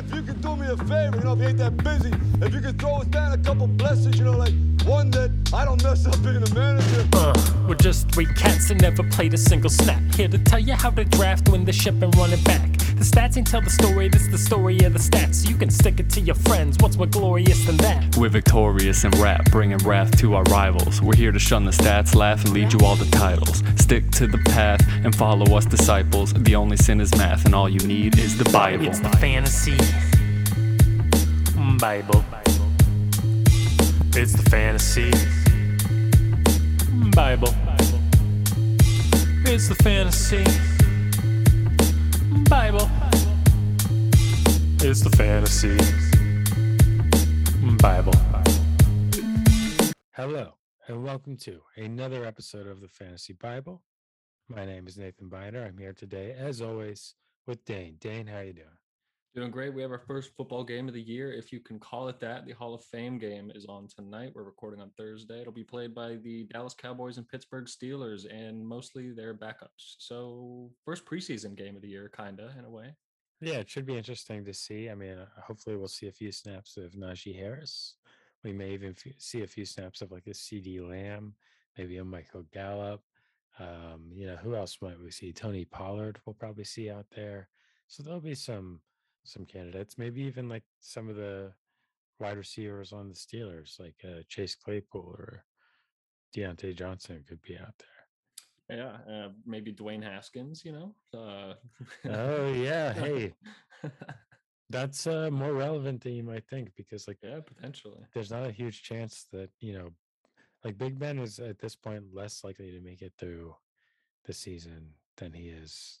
if you could do me a favor, you know, if you ain't that busy, if you could throw us down a couple blessings, you know, like one that I don't mess up being a manager. Uh, we're just three cats that never played a single snap. Here to tell you how to draft, win the ship, and run it back. The stats ain't tell the story, this the story of the stats. You can stick it to your friends, what's more glorious than that? We're victorious in rap, bringing wrath to our rivals. We're here to shun the stats, laugh, and lead you all the titles. Stick to the path and follow us, disciples. The only sin is math, and all you need is the Bible. It's the fantasy Bible. It's the fantasy Bible. It's the fantasy Bible. It's the fantasy Bible. Hello, and welcome to another episode of the Fantasy Bible. My name is Nathan Binder. I'm here today, as always, with Dane. Dane, how you doing? Doing great. We have our first football game of the year, if you can call it that. The Hall of Fame game is on tonight. We're recording on Thursday. It'll be played by the Dallas Cowboys and Pittsburgh Steelers, and mostly their backups. So, first preseason game of the year, kinda in a way. Yeah, it should be interesting to see. I mean, uh, hopefully, we'll see a few snaps of Najee Harris. We may even see a few snaps of like a CeeDee Lamb, maybe a Michael Gallup. Um, you know, who else might we see? Tony Pollard, we'll probably see out there. So there'll be some some candidates, maybe even like some of the wide receivers on the Steelers, like uh, Chase Claypool or Diontae Johnson could be out there. Yeah, uh, maybe Dwayne Haskins, you know? Uh, Oh yeah, hey, that's uh, more relevant than you might think because like yeah, potentially. there's not a huge chance that you know, like Big Ben is at this point less likely to make it through the season than he is.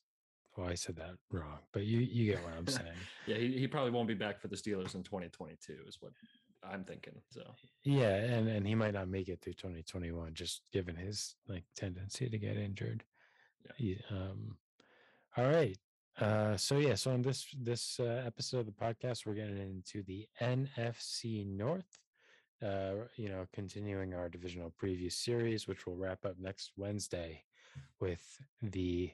Well, I said that wrong, but you you get what I'm saying. yeah, he, he probably won't be back for the Steelers in 2022, is what I'm thinking. So, Yeah, and and he might not make it through 2021, just given his like tendency to get injured. Yeah. He- um, all right. Uh, so yeah, so on this this uh, episode of the podcast, we're getting into the NFC North. Uh, you know, continuing our divisional preview series, which will wrap up next Wednesday with the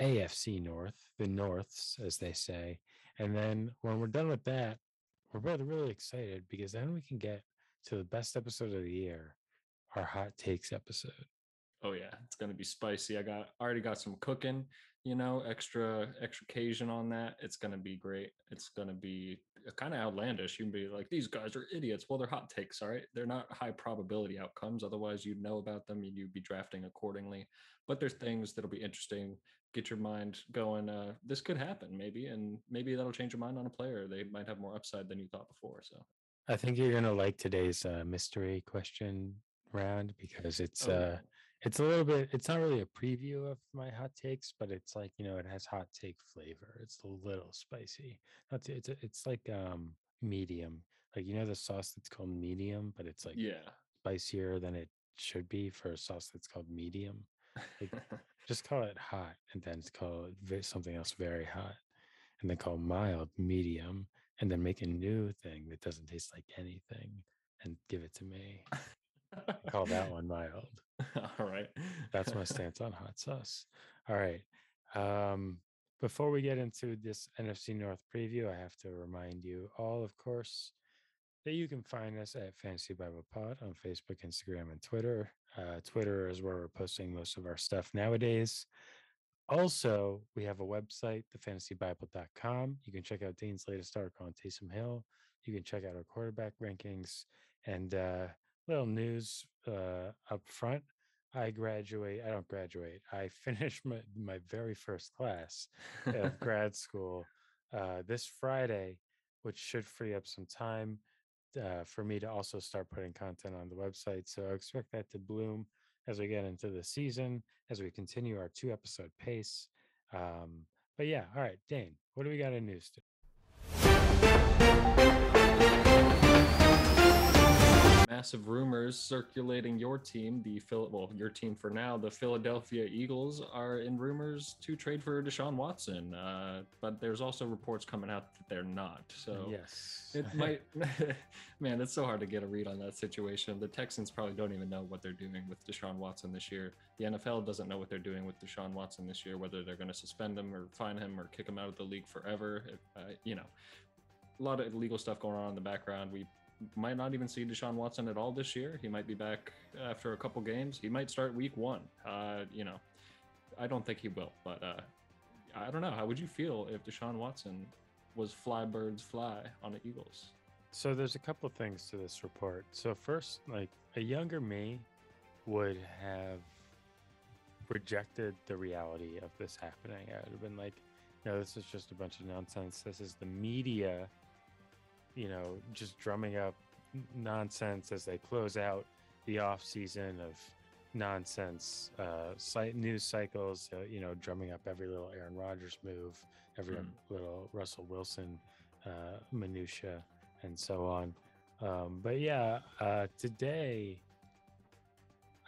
AFC North, the Norths, as they say. And then when we're done with that, we're both really excited because then we can get to the best episode of the year, our hot takes episode. oh yeah, it's gonna be spicy. I got already got some cooking, you know, extra extra Cajun on that. It's gonna be great. It's gonna be kind of outlandish. You can be like, these guys are idiots. Well, they're hot takes, all right. They're not high probability outcomes. Otherwise, you'd know about them and you'd be drafting accordingly. But there's things that'll be interesting. Get your mind going. Uh, this could happen, maybe, and maybe that'll change your mind on a player. They might have more upside than you thought before. So, I think you're gonna like today's uh, mystery question round because it's Oh, uh it's a little bit it's not really a preview of my hot takes, but it's like you know it has hot take flavor. It's a little spicy. Not to- it's it's like um medium. Like you know the sauce that's called medium, but it's like yeah. spicier than it should be for a sauce that's called medium. Like, just call it hot and then call it something else very hot and then call mild medium and then make a new thing that doesn't taste like anything and give it to me. Call that one mild. All right. that's my stance on hot sauce. All right. Um before we get into this nfc north preview i have to remind you all of course that you can find us at fantasy bible pod on facebook instagram and twitter uh, twitter is where we're posting most of our stuff nowadays also, we have a website, thefantasybible.com. You can check out Dean's latest article on Taysom Hill. You can check out our quarterback rankings and uh, little news uh, up front. I graduate. I don't graduate. I finished my, my very first class of grad school uh, this Friday, which should free up some time uh, for me to also start putting content on the website. So I expect that to bloom as we get into the season, as we continue our two episode pace. Um, but yeah, all right, Dane, what do we got in news? Massive rumors circulating your team, the Phil, well, your team for now, the Philadelphia Eagles are in rumors to trade for Deshaun Watson. Uh, but there's also reports coming out that they're not. So yes, it might, man, it's so hard to get a read on that situation. The Texans probably don't even know what they're doing with Deshaun Watson this year. The NFL doesn't know what they're doing with Deshaun Watson this year, whether they're going to suspend him or fine him or kick him out of the league forever. If, uh, you know, a lot of legal stuff going on in the background. We might not even see Deshaun Watson at all this year. He might be back after a couple games. He might start week one. Uh, you know, I don't think he will, but uh, I don't know. How would you feel if Deshaun Watson was fly birds fly on the Eagles? So there's a couple of things to this report. So first, like a younger me would have rejected the reality of this happening. I would have been like, no, this is just a bunch of nonsense. This is the media, you know, just drumming up nonsense as they close out the off season of nonsense uh site news cycles uh, you know drumming up every little aaron rodgers move every Mm. little russell wilson uh minutia and so on um but yeah uh today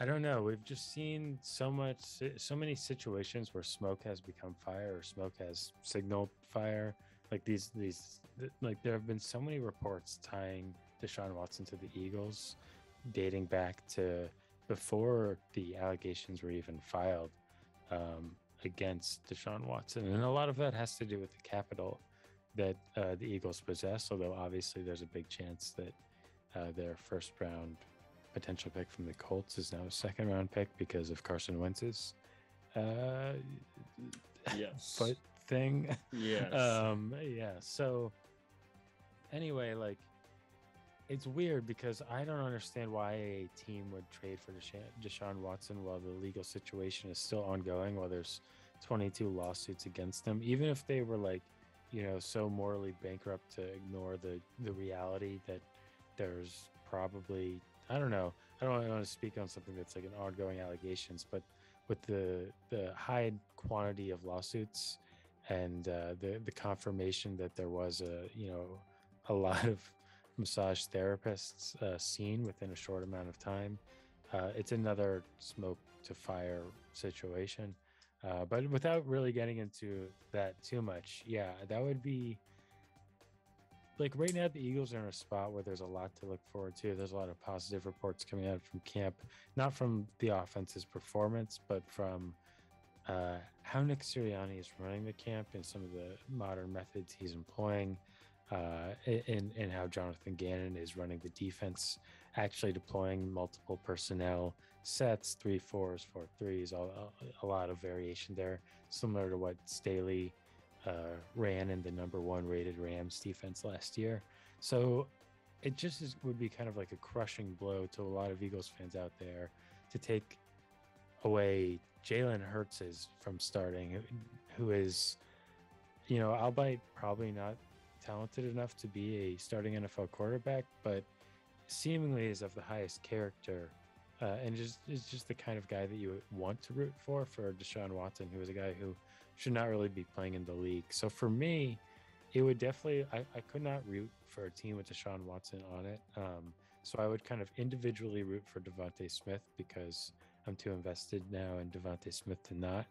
i don't know we've just seen so much so many situations where smoke has become fire or smoke has signaled fire like these these like there have been so many reports tying deshaun watson to the eagles dating back to before the allegations were even filed um, against Deshaun Watson. And a lot of that has to do with the capital that uh, the Eagles possess, although obviously there's a big chance that uh, their first round potential pick from the Colts is now a second round pick because of Carson Wentz's uh, Yes. foot thing. yes. Um, yeah. So anyway, like it's weird because I don't understand why a team would trade for Deshaun, Deshaun Watson while the legal situation is still ongoing, while there's 22 lawsuits against them, even if they were like, you know, so morally bankrupt to ignore the the reality that there's probably I don't know. I don't want to speak on something that's like an ongoing allegations, but with the the high quantity of lawsuits and uh, the the confirmation that there was a you know a lot of massage therapists uh, seen within a short amount of time. Uh, it's another smoke to fire situation. Uh, but without really getting into that too much, yeah, that would be like right now the Eagles are in a spot where there's a lot to look forward to. There's a lot of positive reports coming out from camp, not from the offense's performance, but from uh, how Nick Sirianni is running the camp and some of the modern methods he's employing, uh, and and how Jonathan Gannon is running the defense, actually deploying multiple personnel sets, three fours, four threes, a, a lot of variation there, similar to what Staley uh, ran in the number one rated Rams defense last year. So it just is, would be kind of like a crushing blow to a lot of Eagles fans out there to take away Jalen Hurts is from starting, who- is, you know, albeit probably not talented enough to be a starting NFL quarterback, but seemingly is of the highest character. Uh, and just is just the kind of guy that you want to root for for Deshaun Watson, who is a guy who should not really be playing in the league. So for me, it would definitely I, I could not root for a team with Deshaun Watson on it. Um, so I would kind of individually root for DeVonta Smith because I'm too invested now in DeVonta Smith to not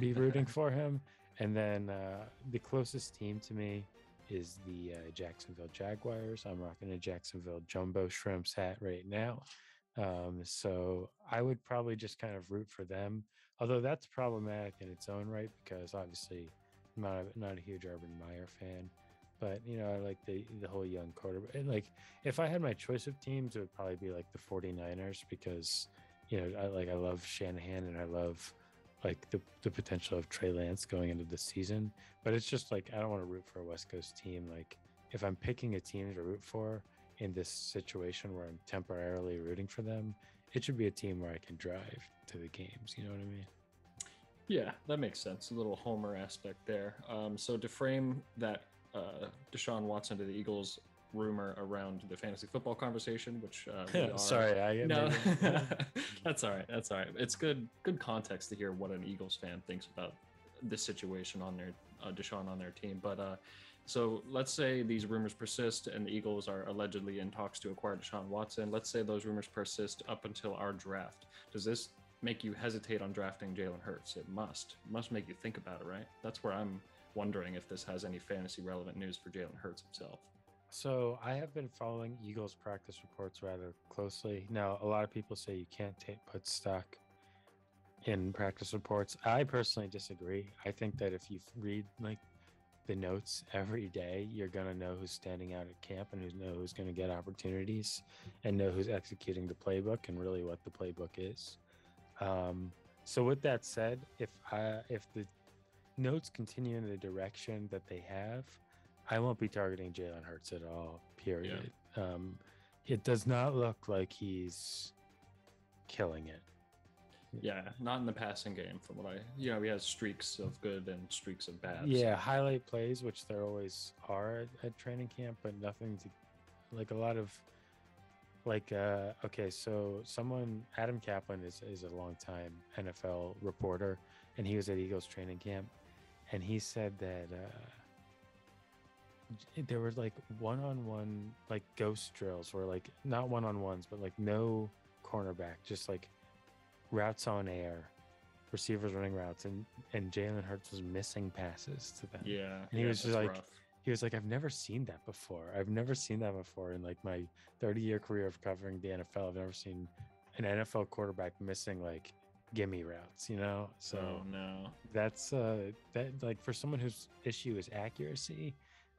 be rooting for him. And then uh, the closest team to me is the uh, Jacksonville Jaguars. I'm rocking a Jacksonville Jumbo Shrimps hat right now. Um, so I would probably just kind of root for them. Although that's problematic in its own right because obviously I'm not a, not a huge Urban Meyer fan. But you know, I like the the whole young quarterback. and, Like if I had my choice of teams, it would probably be like the 49ers because you know, I like I love Shanahan and I love like the the potential of Trey Lance going into the season. But it's just like I don't want to root for a West Coast team. Like if I'm picking a team to root for in this situation where I'm temporarily rooting for them, it should be a team where I can drive to the games. You know what I mean? Yeah, that makes sense. A little homer aspect there. Um, so to frame that uh, Deshaun Watson to the Eagles rumor around the fantasy football conversation, which uh, are- Sorry, I no, that's all right. That's all right. It's good, good context to hear what an Eagles fan thinks about this situation on their uh, Deshaun on their team. But uh, so let's say these rumors persist and the Eagles are allegedly in talks to acquire Deshaun Watson. Let's say those rumors persist up until our draft. Does this make you hesitate on drafting Jalen Hurts? It must. Must make you think about it, right? That's where I'm wondering if this has any fantasy relevant news for Jalen Hurts himself. So I have been following Eagles practice reports rather closely. Now, a lot of people say you can't ta put stock in practice reports. I personally disagree. I think that if you read like the notes every day, you're gonna know who's standing out at camp and who's know who's gonna get opportunities and know who's executing the playbook and really what the playbook is. Um, so with that said, if I if the notes continue in the direction that they have, I won't be targeting Jalen Hurts at all. Period. Um, it does not look like he's killing it. Yeah, not in the passing game. From what I, you know, he has streaks of good and streaks of bad. so- Yeah, highlight plays, which there always are at, at training camp, but nothing to like a lot of like uh okay, so someone Adam Caplan is is a long time NFL reporter and he was at Eagles training camp and he said that uh there were like one-on-one like ghost drills where like not one-on-ones but like no cornerback just like routes on air receivers running routes and and Jalen Hurts was missing passes to them. Yeah, he yeah, was just like- rough. He was like, I've never seen that before. I've never seen that before in like my 30 year career of covering the NFL. I've never seen an NFL quarterback missing like gimme routes, you know? So oh no, that's uh that like for someone whose issue is accuracy,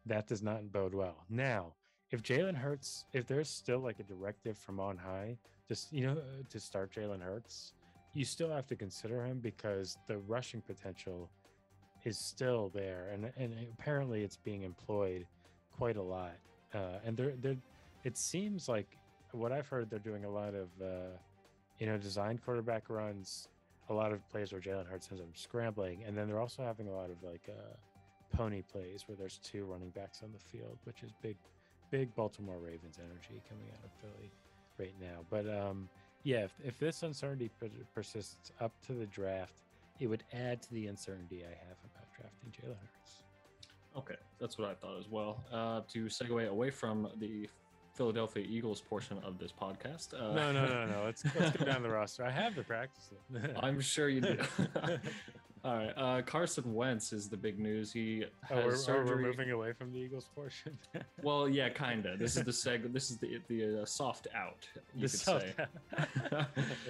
that does not bode well. Now, if Jalen Hurts, if there's still like a directive from on high, just you know, uh, to start Jalen Hurts, you still have to consider him because the rushing potential is still there, and and apparently it's being employed quite a lot. Uh, and they're they're it seems like what I've heard they're doing a lot of uh, you know design quarterback runs a lot of plays where Jalen Hurts ends up scrambling, and then they're also having a lot of like uh, pony plays where there's two running backs on the field, which is big, big Baltimore Ravens energy coming out of Philly right now. But um, yeah, if, if this uncertainty persists up to the draft, it would add to the uncertainty I have about drafting Jalen Hurts. Okay, that's what I thought as well. Uh, to segue away from the Philadelphia Eagles portion of this podcast, uh, No, no, no, no. Let's let's go down the roster. I have the practice. I'm sure you do. All right, uh, Carson Wentz is the big news. He Oh, has we're, oh, surgery. we're moving away from the Eagles portion. Well, yeah, kinda. This is the seg. This is the the uh, soft out. You The could soft say. out.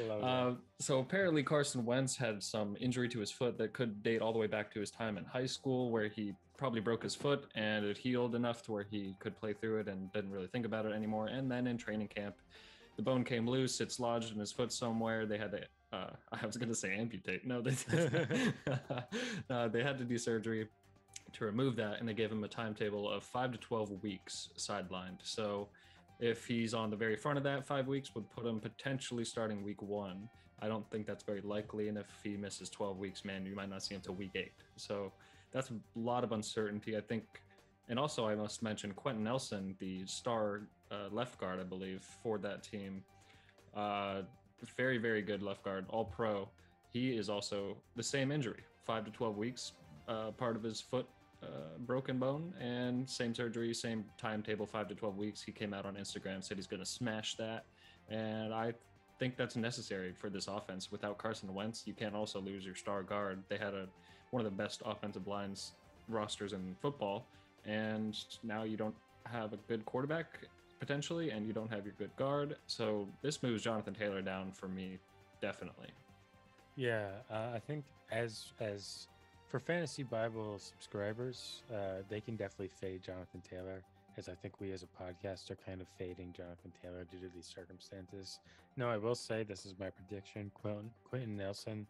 Love that. Um, so apparently Carson Wentz had some injury to his foot that could date all the way back to his time in high school, where he probably broke his foot and it healed enough to where he could play through it and didn't really think about it anymore. And then in training camp, the bone came loose. It's lodged in his foot somewhere. They had to. Uh, I was going to say amputate. No, they uh, they had to do surgery to remove that, and they gave him a timetable of five to twelve weeks sidelined. So if he's on the very front of that five weeks would put him potentially starting week one i don't think that's very likely and if he misses 12 weeks man you might not see him until week eight so that's a lot of uncertainty i think and also i must mention quenton nelson the star uh, left guard i believe for that team uh, very very good left guard all pro he is also the same injury five to 12 weeks uh, part of his foot uh, broken bone and same surgery, same timetable, five to 12 weeks. He came out on Instagram, said he's going to smash that. And I think that's necessary for this offense. Without Carson Wentz, you can't also lose your star guard. They had a one of the best offensive lines rosters in football. And now you don't have a good quarterback potentially, and you don't have your good guard. So this moves Jonathan Taylor down for me, definitely. Yeah, uh, I think as as for Fantasy Bible subscribers, uh, they can definitely fade Jonathan Taylor, as I think we as a podcast are kind of fading Jonathan Taylor due to these circumstances. No, I will say this is my prediction: Quenton, Quenton Nelson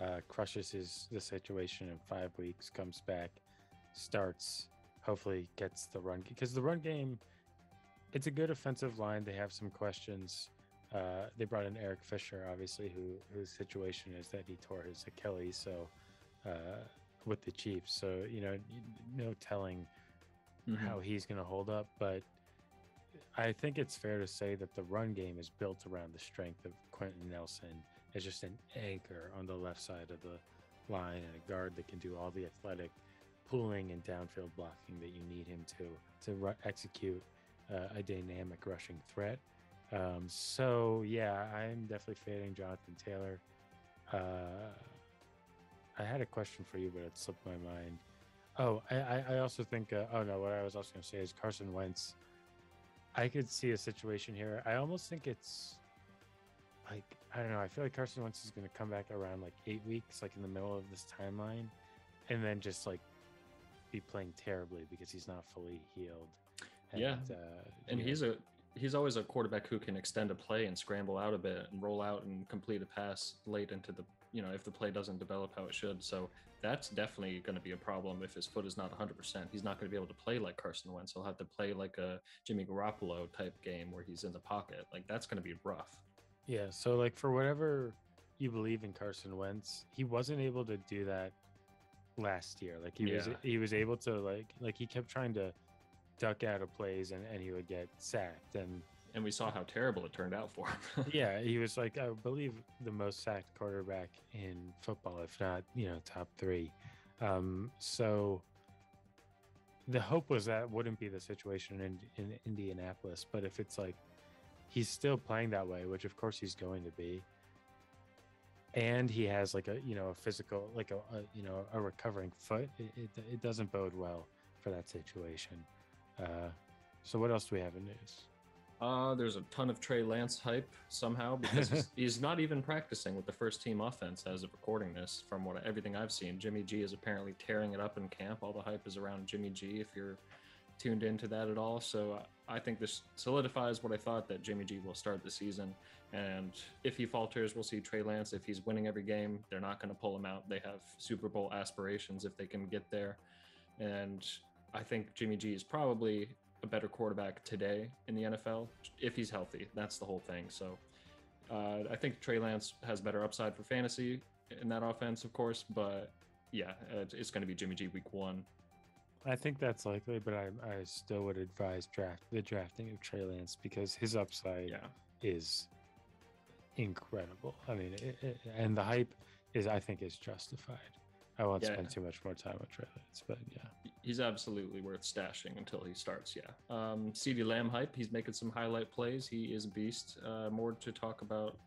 uh, crushes his the situation in five weeks, comes back, starts, hopefully gets the run because the run game. It's a good offensive line. They have some questions. Uh, they brought in Eric Fisher, obviously, who whose situation is that he tore his Achilles. So uh, with the Chiefs, so you know, no telling Mm-hmm. how he's going to hold up. But I think it's fair to say that the run game is built around the strength of Quenton Nelson as just an anchor on the left side of the line and a guard that can do all the athletic pulling and downfield blocking that you need him to to ru- execute uh, a dynamic rushing threat. Um, so yeah, I'm definitely fading Jonathan Taylor. Uh, I had a question for you, but it slipped my mind. Oh, I, I, also think. Uh, oh no, what I was also going to say is Carson Wentz. I could see a situation here. I almost think it's like I don't know. I feel like Carson Wentz is going to come back around like eight weeks, like in the middle of this timeline, and then just like be playing terribly because he's not fully healed. Yeah, uh, and you know, he's a he's always a quarterback who can extend a play and scramble out a bit and roll out and complete a pass late into the you know if the play doesn't develop how it should. So that's definitely going to be a problem if his foot is not 100%. He's not going to be able to play like Carson Wentz. He'll have to play like a Jimmy Garoppolo type game where he's in the pocket. Like that's going to be rough. Yeah, so like for whatever you believe in Carson Wentz, he wasn't able to do that last year. Like he was he was able to like like he kept trying to duck out of plays and, and he would get sacked and And we saw how terrible it turned out for him. yeah, he was like I believe the most sacked quarterback in football, if not, you know, top three. Um, so the hope was that wouldn't be the situation in, in Indianapolis, but if it's like he's still playing that way, which of course he's going to be, and he has like a you know a physical like a, a you know a recovering foot, it, it, it doesn't bode well for that situation. Uh, so what else do we have in news? Uh, there's a ton of Trey Lance hype somehow because he's, he's not even practicing with the first team offense as of recording this. From what everything I've seen, Jimmy G is apparently tearing it up in camp. All the hype is around Jimmy G. If you're tuned into that at all, so I think this solidifies what I thought that Jimmy G will start the season. And if he falters, we'll see Trey Lance. If he's winning every game, they're not going to pull him out. They have Super Bowl aspirations if they can get there. And I think Jimmy G is probably a better quarterback today in the NFL if he's healthy. That's the whole thing. So uh, I think Trey Lance has better upside for fantasy in that offense, of course. But yeah, it's, it's going to be Jimmy G week one. I think that's likely, but I, I still would advise draft the drafting of Trey Lance because his upside Yeah. is incredible. I mean, it, it, and the hype is I think is justified. I won't Yeah. spend too much more time with Trey Lance, but yeah, He's absolutely worth stashing until he starts. Yeah. Um, CeeDee Lamb hype. He's making some highlight plays. He is a beast. Uh, more to talk about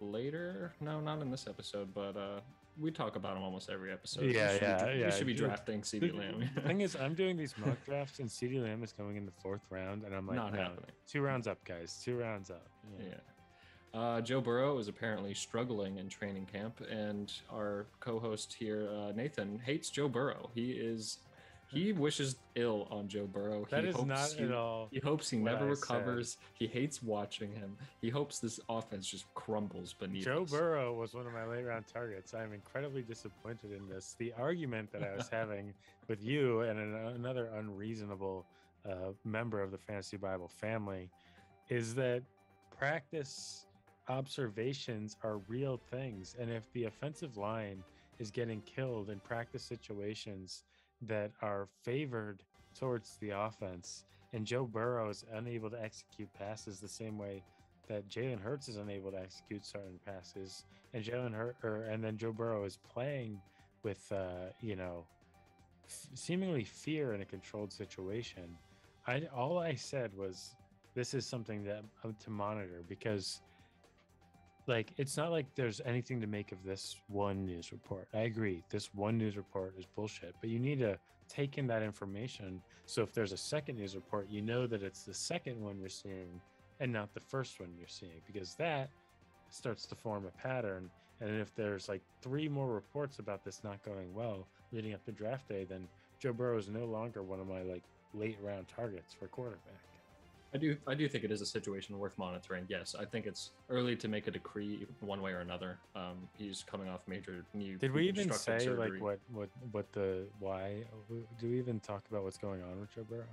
later. No, not in this episode, but uh, we talk about him almost every episode. We Yeah, be yeah, yeah. We should be The- drafting CeeDee Lamb. the thing is, I'm doing these mock drafts, and CeeDee Lamb is going in the fourth round, and I'm like, Not no, happening. two rounds up, guys, two rounds up. Yeah. Uh, Joe Burrow is apparently struggling in training camp, and our co-host here, uh, Nathan, hates Joe Burrow. He is, he wishes ill on Joe Burrow. That he is hopes not he, at all. He hopes he never I recovers. He hates watching him. He hopes this offense just crumbles beneath. Joe us. Burrow was one of my late round targets. I'm incredibly disappointed in this. The argument that I was having with you and an, another unreasonable uh, member of the Fantasy Bible family is that practice observations are real things. And if the offensive line is getting killed in practice situations that are favored towards the offense, and Joe Burrow is unable to execute passes the same way that Jalen Hurts is unable to execute certain passes, and Jalen Hurt, or, and then Joe Burrow is playing with, uh, you know, seemingly fear in a controlled situation. I all I said was this is something that I'm to monitor because, like, it's not like there's anything to make of this one news report. I agree, this one news report is bullshit, but you need to take in that information. So if there's a second news report, you know that it's the second one you're seeing and not the first one you're seeing because that starts to form a pattern and if there's like three more reports about this not going well leading up to draft day then joe burrow is no longer one of my like late round targets for quarterback I do. I do think it is a situation worth monitoring. Yes, I think it's early to make a decree one way or another. Um, he's coming off major knee. did we even say reconstructive like what what what the why do we even talk about what's going on with joe burrow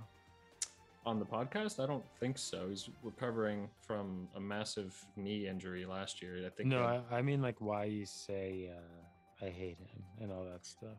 on the podcast? I don't think so. He's recovering from a massive knee injury last year. I think. no uh, I, I mean like why you say uh i hate him and all that stuff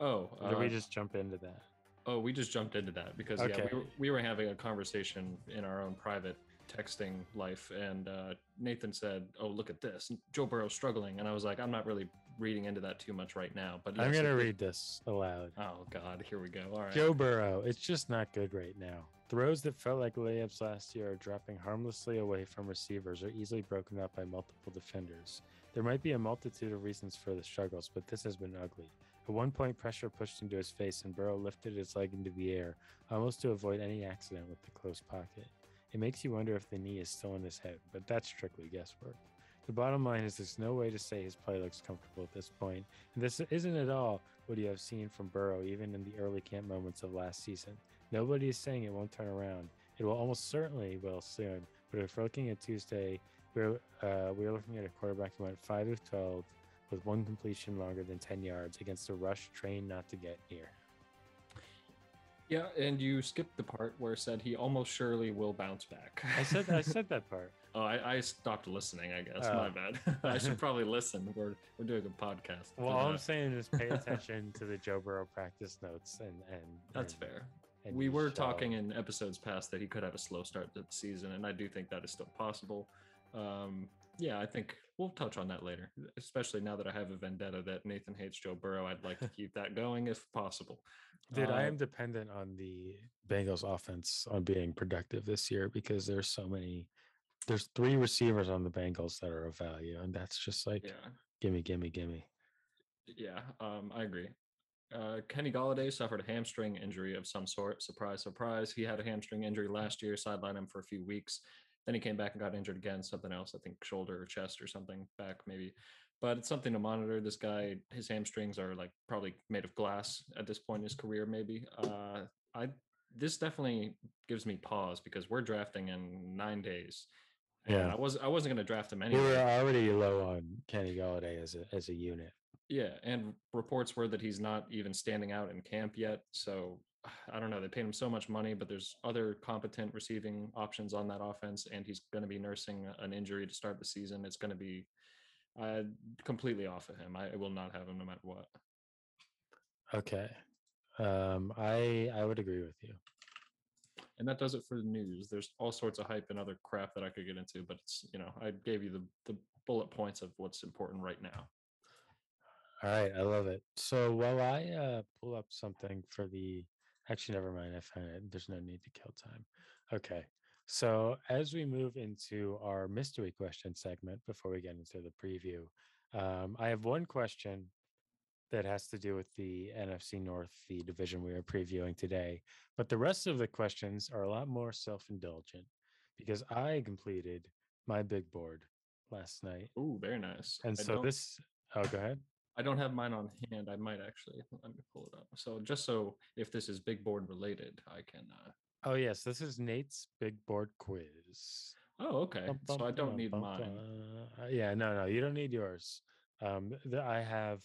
oh, or did we uh, just jump into that Oh, we just jumped into that because yeah, we were, we were having a conversation in our own private texting life, and uh, Nathan said, "Oh, look at this, Joe Burrow's struggling," and I was like, "I'm not really reading into that too much right now." But i'm gonna it- read this aloud Oh God, here we go. All right. Joe Burrow, it's just not good right now. Throws that felt like layups last year are dropping harmlessly away from receivers or easily broken up by multiple defenders. There might be a multitude of reasons for the struggles, but this has been ugly. At one point, pressure pushed into his face, and Burrow lifted his leg into the air, almost to avoid any accident with the close pocket. It makes you wonder if the knee is still in his head, but that's strictly guesswork. The bottom line is there's no way to say his play looks comfortable at this point, and this isn't at all what you have seen from Burrow even in the early camp moments of last season. Nobody is saying it won't turn around. It will almost certainly will soon. But if we're looking at Tuesday, we're uh, we're looking at a quarterback who went five of twelve with one completion longer than ten yards against a rush trained not to get near. Yeah, and you skipped the part where it said he almost surely will bounce back. I said I said that part. Oh, I, I stopped listening. I guess Oh. my bad. I should probably listen. We're we're doing a podcast. Well, all I'm saying is pay attention to the Joe Burrow practice notes and and that's and- fair. and we were shall- talking in episodes past that he could have a slow start to the season, and I do think that is still possible. Um, yeah, I think we'll touch on that later, especially now that I have a vendetta that Nathan hates Joe Burrow. I'd like to keep that going if possible. Dude, I Uh, am dependent on the Bengals offense on being productive this year because there's so many. There's three receivers on the Bengals that are of value, and that's just like Yeah, gimme, gimme, gimme. yeah, um, I agree. Uh, Kenny Golladay suffered a hamstring injury of some sort. Surprise, surprise. He had a hamstring injury last year, sidelined him for a few weeks. Then he came back and got injured again, something else, I think shoulder or chest or something back maybe. But it's something to monitor. This guy, his hamstrings are like probably made of glass at this point in his career, maybe. Uh, I this definitely gives me pause because we're drafting in nine days. Yeah. I was I wasn't gonna draft him We anyway. were already low on Kenny Golladay as a as a unit. Yeah, and reports were that he's not even standing out in camp yet. So I don't know. They paid him so much money, but there's other competent receiving options on that offense, and he's going to be nursing an injury to start the season. It's going to be uh, completely off of him. I will not have him no matter what. Okay, um, I I would agree with you. And that does it for the news. There's all sorts of hype and other crap that I could get into, but it's you know I gave you the the bullet points of what's important right now. All right, I love it. So while I uh, pull up something for the, actually, never mind. I found it. There's no need to kill time. Okay. So as we move into our mystery question segment, before we get into the preview, um, I have one question that has to do with the NFC North, the division we are previewing today. But the rest of the questions are a lot more self-indulgent because I completed my big board last night, Ooh, very nice. and I so don't- this. Oh, go ahead. I don't have mine on hand. I might actually let me pull it up. So just so if this is big board related, I can. Uh... Oh yes, this is Nate's big board quiz. Oh, okay. Bum, So I don't bum, need bum, mine. Uh, yeah, no, no, you don't need yours. Um, the, I have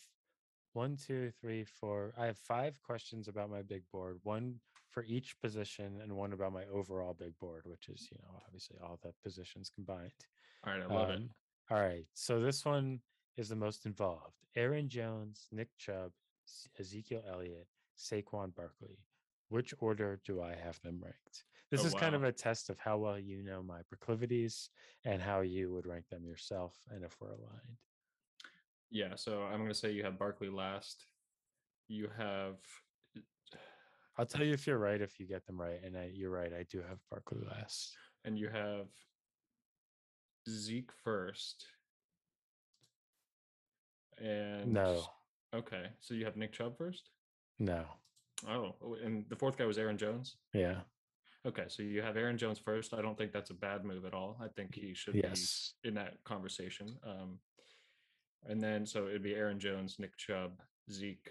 one, two, three, four. I have five questions about my big board. One for each position, and one about my overall big board, which is you know obviously all the positions combined. All right, I love it. Um, All right, so this one is the most involved. Aaron Jones, Nick Chubb, Ezekiel Elliott, Saquon Barkley. Which order do I have them ranked? This Oh, is kind of a test of how well you know my proclivities and how you would rank them yourself, and if we're aligned. Yeah. So I'm gonna say you have Barkley last. You have. Uh, I'll tell you if you're right if you get them right, and I, you're right. I do have Barkley last. And you have Zeke first. And No, Okay, so you have Nick Chubb first. no, Oh, oh, and the fourth guy was Aaron Jones. yeah, Okay, so you have Aaron Jones first. I don't think that's a bad move at all. I think he should yes, be in that conversation. Um, and then so it'd be Aaron Jones, Nick Chubb, Zeke.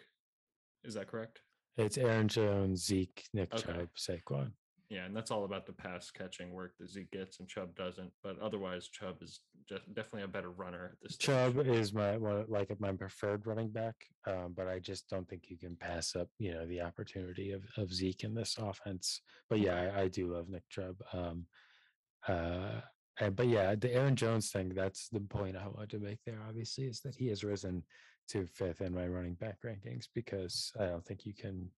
Is that correct? it's Aaron Jones, Zeke, Nick Okay. Chubb, Saquon. Yeah, and that's all about the pass catching work that Zeke gets and Chubb doesn't. But otherwise, Chubb is just definitely a better runner at this stage. Chubb is my like my preferred running back, um, but I just don't think you can pass up you know the opportunity of, of Zeke in this offense. But yeah, I, I do love Nick Chubb. Um, uh, and, but yeah, the Aaron Jones thing that's the point I wanted to make there. Obviously, is that he has risen to fifth in my running back rankings because I don't think you can.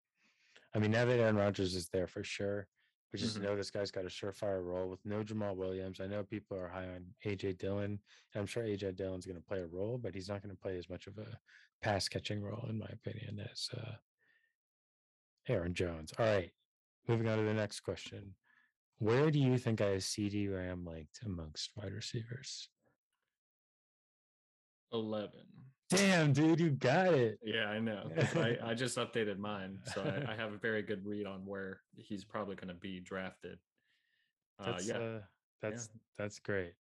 I mean, now that Aaron Rodgers is there for sure, we just Mhm. know this guy's got a surefire role with no Jamaal Williams. I know people are high on AJ Dillon. and I'm sure AJ Dillon's going to play a role, but he's not going to play as much of a pass catching role, in my opinion, as uh, Aaron Jones. All right, moving on to the next question. Where do you think I have CeeDee Lamb ranked amongst wide receivers? Eleven. Damn, dude, you got it. Yeah, I know. I, I just updated mine, so I, I have a very good read on where he's probably going to be drafted. Uh, That's yeah, uh, that's that's great.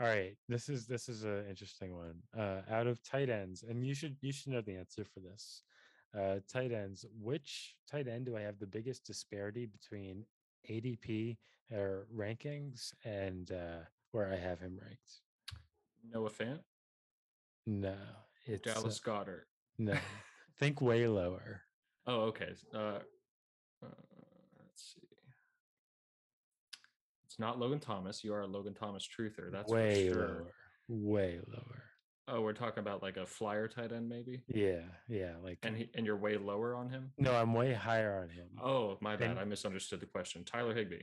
All right, this is this is an interesting one. Uh, out of tight ends, and you should you should know the answer for this. Uh, tight ends. Which tight end do I have the biggest disparity between ADP or rankings and uh, where I have him ranked? Noah Fant, No, it's uh, Dallas Goedert. no. Think way lower. Oh, okay. Uh, uh, let's see. It's not Logan Thomas. You are a Logan Thomas truther. That's way sure. lower. Way lower. Oh, we're talking about like a flyer tight end, maybe. Yeah, yeah. Like And he, and you're way lower on him. no, I'm way higher on him. Oh, my bad. And- I misunderstood the question. Tyler Higbee.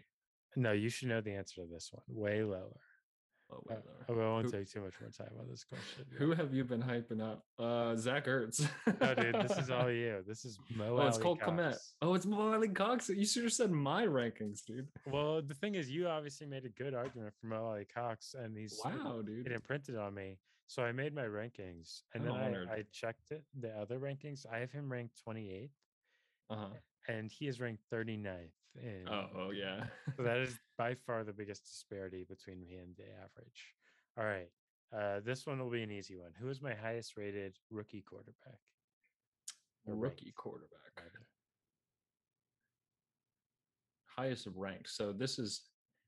No, you should know the answer to this one. Way lower. Oh, Uh, lower. I won't Who- take too much more time on this question. Who have you been hyping up? Uh, Zach Ertz. No, dude, this is all you. This is Mo. Oh, it's called Komet. Cox. Oh, it's Mo Alie-Cox. You should have said my rankings, dude. Well, the thing is, you obviously made a good argument for Mo Alie-Cox, and he's Wow, dude. it imprinted on me. So I made my rankings, and I'm then honored. I, I checked it. The other rankings, I have him ranked 28th, Uh huh. and he is ranked 39th. In, Oh, oh yeah. so that is by far the biggest disparity between me and the average. All right, uh, this one will be an easy one. Who is my highest rated rookie quarterback? Or rookie ranked, quarterback. rather? Highest rank. So this is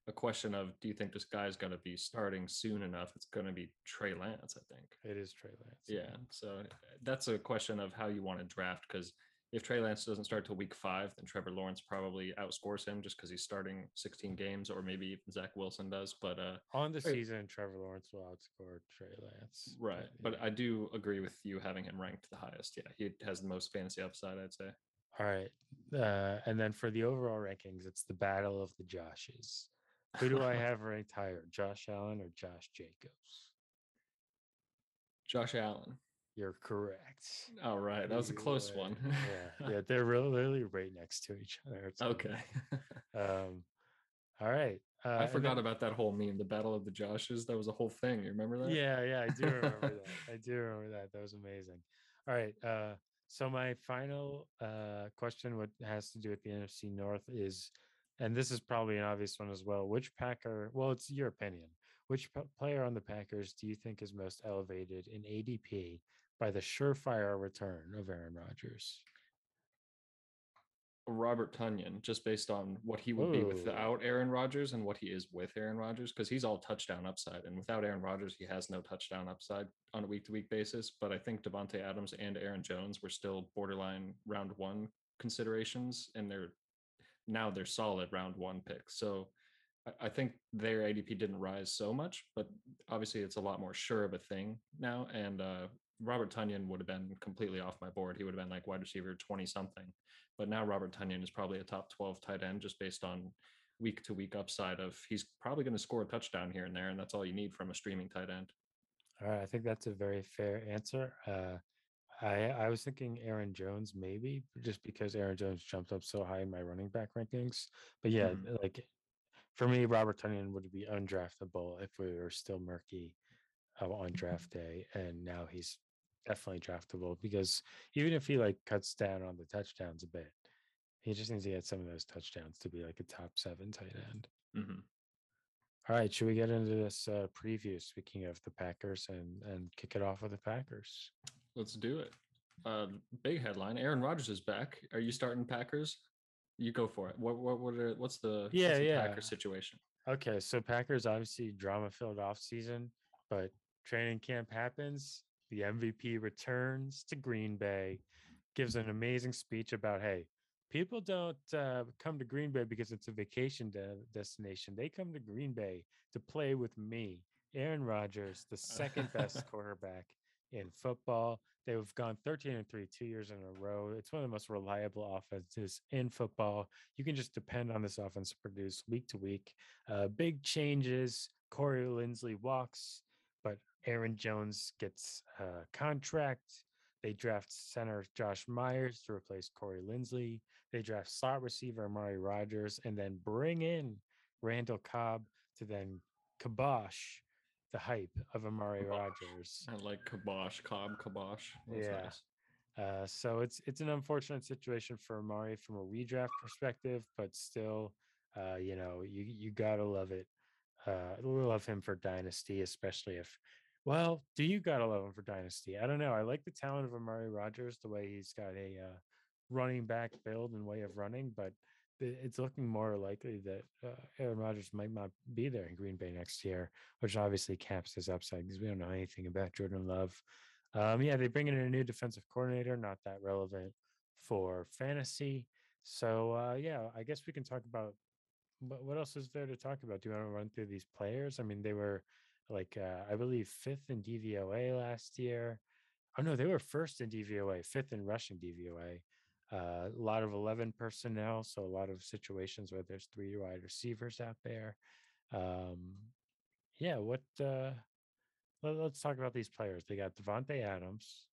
a question of do you think this guy's going to be starting soon enough? It's going to be Trey Lance, I think. It is Trey Lance. Yeah. So uh, that's a question of how you want to draft because if Trey Lance doesn't start till week five, then Trevor Lawrence probably outscores him just because he's starting 16 games, or maybe even Zach Wilson does. But uh, On the season, Trevor Lawrence will outscore Trey Lance. right. But yeah. I do agree with you having him ranked the highest. Yeah, he has the most fantasy upside, I'd say. all right. Uh, and then for the overall rankings, it's the battle of the Joshes. Who do I have ranked higher, Josh Allen or Josh Jacobs? Josh Allen. You're correct. All right, that was a close one. yeah, yeah, they're really, really right next to each other. Okay. Um, all right. Uh, I forgot then- about that whole meme, the Battle of the Joshes. That was a whole thing. You remember that? Yeah, yeah, I do remember that. I do remember that. That was amazing. All right. Uh, so my final uh, question, what has to do with the NFC North, is, and this is probably an obvious one as well. Which Packer? Well, it's your opinion. Which p- player on the Packers do you think is most elevated in ADP by the surefire return of Aaron Rodgers? Robert Tonyan, just based on what he would be without Aaron Rodgers and what he is with Aaron Rodgers, because he's all touchdown upside. And without Aaron Rodgers, he has no touchdown upside on a week to week basis. But I think Davante Adams and Aaron Jones were still borderline round one considerations, and they're now they're solid round one picks. So I- I think their ADP didn't rise so much, but obviously it's a lot more sure of a thing now. And uh, Robert Tonyan would have been completely off my board. He would have been like wide receiver 20 something. But now Robert Tonyan is probably a top 12 tight end just based on week to week upside of he's probably going to score a touchdown here and there. And that's all you need from a streaming tight end. All right, I think that's a very fair answer. Uh, I I was thinking Aaron Jones maybe just because Aaron Jones jumped up so high in my running back rankings. But yeah, Mhm. like for me, Robert Tonyan would be undraftable if we were still murky uh, on draft day, and now he's definitely draftable because even if he like cuts down on the touchdowns a bit, he just needs to get some of those touchdowns to be like a top seven tight end. Mhm. All right, should we get into this uh, preview? Speaking of the Packers, and and kick it off with the Packers. Let's do it. Uh, big headline Aaron Rodgers is back. Are you starting Packers? You go for it. What, what, what are, what's the, Yeah, what's the yeah. Packers situation? Okay, so Packers obviously drama filled off season, but training camp happens. The MVP returns to Green Bay, gives an amazing speech about hey, people don't uh, come to Green Bay because it's a vacation de- destination. They come to Green Bay to play with me, Aaron Rodgers, the second best quarterback in football. They've gone 13 and 3 two years in a row. It's one of the most reliable offenses in football. You can just depend on this offense to produce week to week. Uh, big changes. Corey Linsley walks, but Aaron Jones gets a contract. They draft center Josh Myers to replace Corey Linsley. They draft slot receiver Amari Rodgers and then bring in Randall Cobb to then kibosh the hype of Amari Kibosh. Rodgers. I like Kabosh, Cobb, Kabosh. That's Yeah. nice. Uh, so it's it's an unfortunate situation for Amari from a redraft perspective, but still, uh, you know, you you gotta love it Uh, love him for dynasty, especially if. Well, do you gotta love him for dynasty? I don't know. I like the talent of Amari Rodgers, the way he's got a uh, running back build and way of running, but it's looking more likely that uh, Aaron Rodgers might not be there in Green Bay next year, which obviously caps his upside because we don't know anything about Jordan Love. Um, yeah, they bring in a new defensive coordinator, not that relevant for fantasy. So uh, yeah, I guess we can talk about what, what else is there to talk about. Do you want to run through these players? I mean, they were like uh, I believe fifth in DVOA last year. Oh no, they were first in DVOA, fifth in rushing DVOA. Uh, a lot of 11 personnel, so a lot of situations where there's three wide receivers out there. Um, yeah, what? Uh, let, us talk about these players. They got Davante Adams.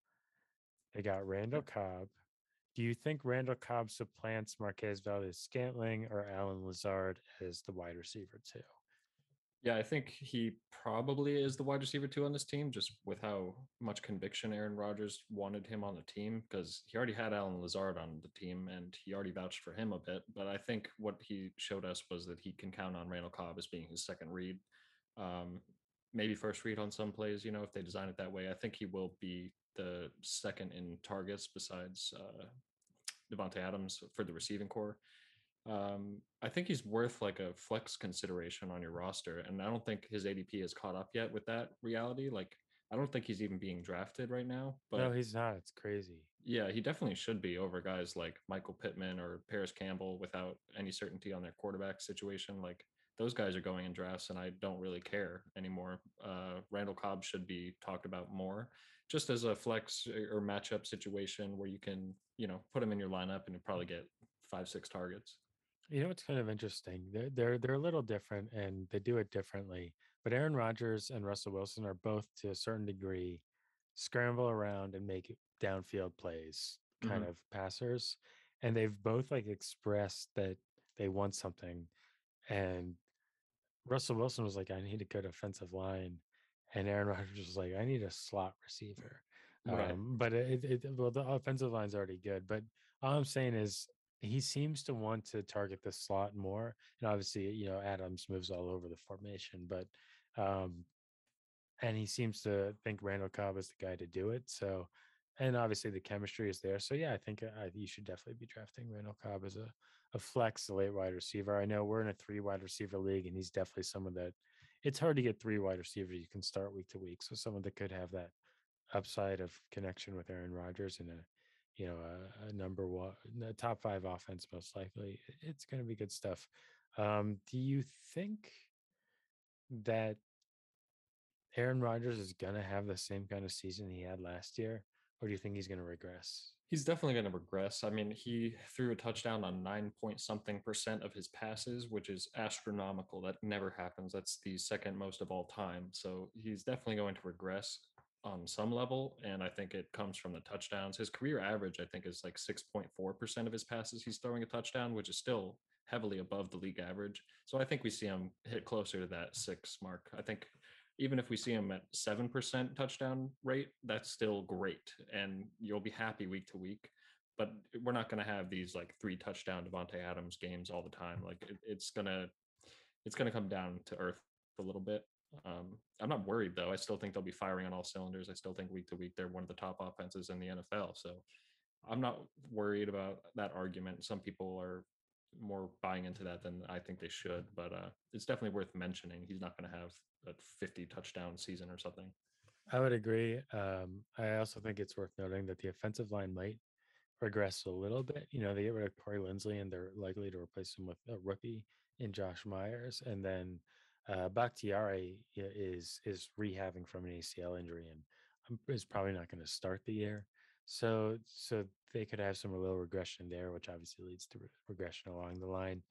They got Randall Cobb. Do you think Randall Cobb supplants Marquez Valdes-Scantling or Allen Lazard as the wide receiver two? Yeah, I think he probably is the wide receiver two on this team, just with how much conviction Aaron Rodgers wanted him on the team, because he already had Allen Lazard on the team and he already vouched for him a bit. But I think what he showed us was that he can count on Randall Cobb as being his second read, um, maybe first read on some plays. You know, if they design it that way, I think he will be the second in targets besides uh, Davante Adams for the receiving corps. Um, I think he's worth like a flex consideration on your roster, and I don't think his ADP has caught up yet with that reality. Like, I don't think he's even being drafted right now. But no, he's not. It's crazy. Yeah, he definitely should be over guys like Michael Pittman or Parris Campbell without any certainty on their quarterback situation. Like those guys are going in drafts, and I don't really care anymore. Uh, Randall Cobb should be talked about more, just as a flex or matchup situation where you can, you know, put him in your lineup and you probably get five, six targets. You know, it's kind of interesting. They're they're they're a little different and they do it differently. But Aaron Rodgers and Russell Wilson are both to a certain degree scramble around and make downfield plays kind Mhm. of passers. And they've both like expressed that they want something. And Russell Wilson was like, I need a good offensive line. And Aaron Rodgers was like, I need a slot receiver. Right. Um, but it, it, well, the offensive line's already good. But all I'm saying is he seems to want to target the slot more. And obviously, you know, Adams moves all over the formation, but um, and he seems to think Randall Cobb is the guy to do it. So, and obviously the chemistry is there. So yeah, I think uh, you should definitely be drafting Randall Cobb as a a flex late wide receiver. I know we're in a three wide receiver league, and he's definitely someone that it's hard to get three wide receivers you can start week to week. So someone that could have that upside of connection with Aaron Rodgers and a you know a, a number one, a top five offense most likely. It's going to be good stuff. Um, do you think that Aaron Rodgers is going to have the same kind of season he had last year, or do you think he's going to regress? He's definitely going to regress. I mean, he threw a touchdown on nine point something percent of his passes, which is astronomical. That never happens. That's the second most of all time. So he's definitely going to regress on some level. And I think it comes from the touchdowns. His career average, I think, is like 6.4% of his passes he's throwing a touchdown, which is still heavily above the league average. So I think we see him hit closer to that six mark. I think even if we see him at 7% touchdown rate, that's still great. And you'll be happy week to week. But we're not going to have these like three touchdown Davante Adams games all the time. Like it, it's going to, it's going to come down to earth a little bit. Um, I'm not worried though. I still think they'll be firing on all cylinders. I still think week to week they're one of the top offenses in the NFL. So I'm not worried about that argument. Some people are more buying into that than I think they should, but uh, it's definitely worth mentioning. He's not going to have a 50 touchdown season or something. I would agree. Um, I also think it's worth noting that the offensive line might regress a little bit. You know, they get rid of Corey Linsley and they're likely to replace him with a rookie in Josh Myers. And then uh, Bakhtiari is is rehabbing from an ACL injury and um, is probably not going to start the year. So so they could have some little regression there, which obviously leads to re- regression along the line.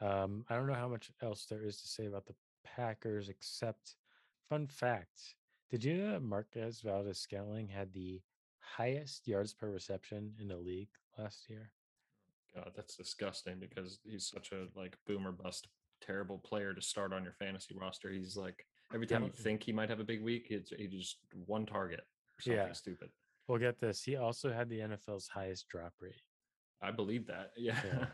Um, I don't know how much else there is to say about the Packers, except fun fact: Did you know that Marquez Valdes-Scantling had the highest yards per reception in the league last year? God, that's disgusting because he's such a like boomer bust terrible player to start on your fantasy roster. He's like every time you think he might have a big week, it's he just one target or something Yeah. stupid. Well, get this. He also had the NFL's highest drop rate. I believe that. Yeah. Yeah.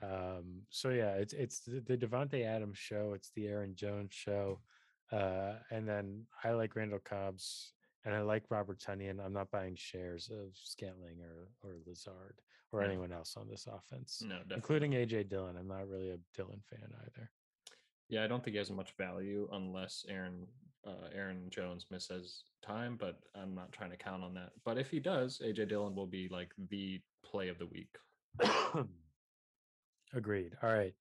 Um, so yeah, it's it's the, the Davante Adams show. It's the Aaron Jones show. Uh, and then I like Randall Cobbs and I like Robert Tonyan. I'm not buying shares of Scantling or or Lazard or No. anyone else on this offense, No, definitely. including AJ Dillon. I'm not really a Dillon fan either. Yeah, I don't think he has much value unless Aaron uh, Aaron Jones misses time, but I'm not trying to count on that. But if he does, AJ Dillon will be like the play of the week. Agreed. All right.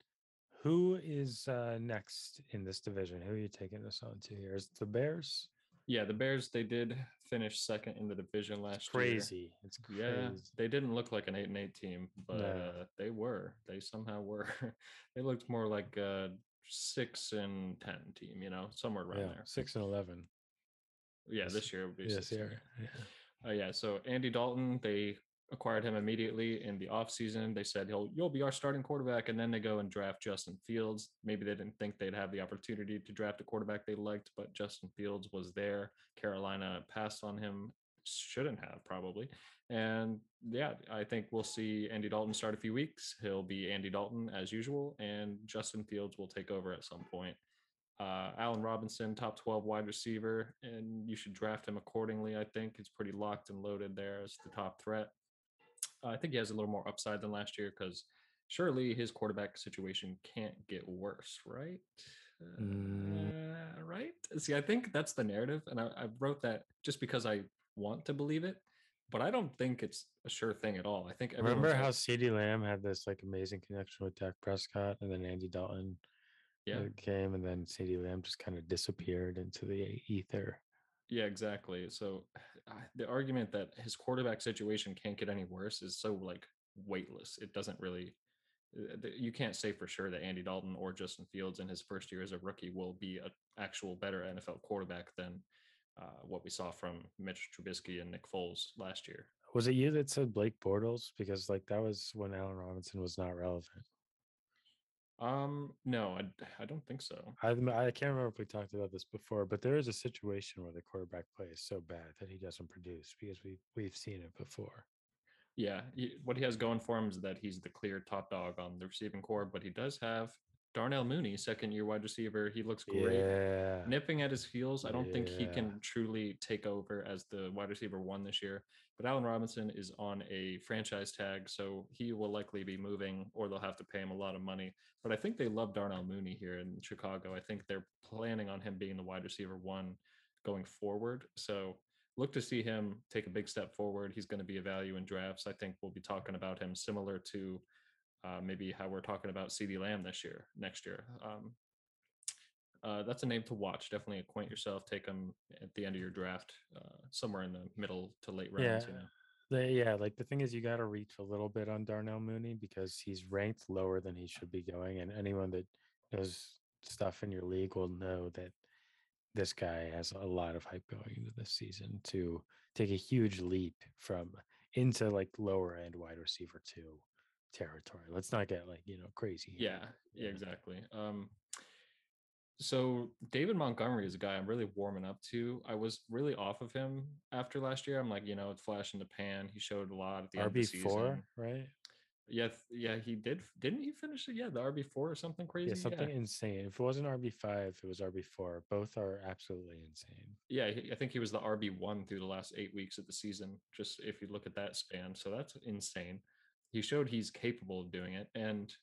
Who is uh, next in this division? Who are you taking this on to here? Is it the Bears? Yeah, the Bears they did finish second in the division last year. Crazy. It's crazy. Yeah, they didn't look like an eight and eight team, but No. uh, they were. They somehow were. they looked more like a six and ten team, you know, somewhere around Yeah, there. six and eleven. Yeah, this- this year would be Yes, six. here. Yeah. Uh, yeah, so Andy Dalton, they acquired him immediately in the offseason. They said he'll you'll be our starting quarterback, and then they go and draft Justin Fields. Maybe they didn't think they'd have the opportunity to draft a quarterback they liked, but Justin Fields was there. Carolina passed on him, shouldn't have probably. And yeah, I think we'll see Andy Dalton start a few weeks. He'll be Andy Dalton as usual, and Justin Fields will take over at some point uh, Allen Robinson, top 12 wide receiver, and you should draft him accordingly. I think it's pretty locked and loaded there as the top threat. I think he has a little more upside than last year because surely his quarterback situation can't get worse, right? Mm. Uh, right? See, I think that's the narrative, and I, I wrote that just because I want to believe it, but I don't think it's a sure thing at all. I think Remember how CeeDee Lamb had this like amazing connection with Dak Prescott and then Andy Dalton yeah, uh, came and then CeeDee Lamb just kind of disappeared into the ether. Yeah, exactly. So the argument that his quarterback situation can't get any worse is so like weightless. It doesn't really. uh, You can't say for sure that Andy Dalton or Justin Fields in his first year as a rookie will be an actual better NFL quarterback than uh, what we saw from Mitch Trubisky and Nick Foles last year. Was it you that said Blake Bortles? Because like that was when Allen Robinson was not relevant. Um, no, I, I don't think so. I I can't remember if we talked about this before, but there is a situation where the quarterback play is so bad that he doesn't produce because we we've seen it before. Yeah, he, what he has going for him is that he's the clear top dog on the receiving corps, but he does have Darnell Mooney, second year wide receiver. He looks great. Yeah. nipping at his heels. I don't think he can truly take over as the wide receiver one this year. But Allen Robinson is on a franchise tag, so he will likely be moving, or they'll have to pay him a lot of money. But I think they love Darnell Mooney here in Chicago. I think they're planning on him being the wide receiver one going forward. So look to see him take a big step forward. He's going to be a value in drafts. I think we'll be talking about him similar to uh, maybe how we're talking about CeeDee Lamb this year, next year. Um, uh, that's a name to watch. Definitely acquaint yourself. Take him at the end of your draft, uh, somewhere in the middle to late rounds. You Yeah. know. The, yeah, like the thing is, you got to reach a little bit on Darnell Mooney because he's ranked lower than he should be going, and anyone that knows stuff in your league will know that this guy has a lot of hype going into this season to take a huge leap from into like lower end wide receiver two territory. Let's not get like you know crazy. here. Yeah, yeah, exactly. Um, so David Montgomery is a guy I'm really warming up to. I was really off of him after last year. I'm like, you know, it's flash in the pan. He showed a lot at the end of the RB four, right? Yeah, yeah, he did. Didn't he finish it? Yeah, the RB four or something crazy. Yeah, something insane. If it wasn't RB five, it was RB four. Both are absolutely insane. yeah, I think he was the RB one through the last eight weeks of the season. Just if you look at that span, so that's insane. He showed he's capable of doing it, and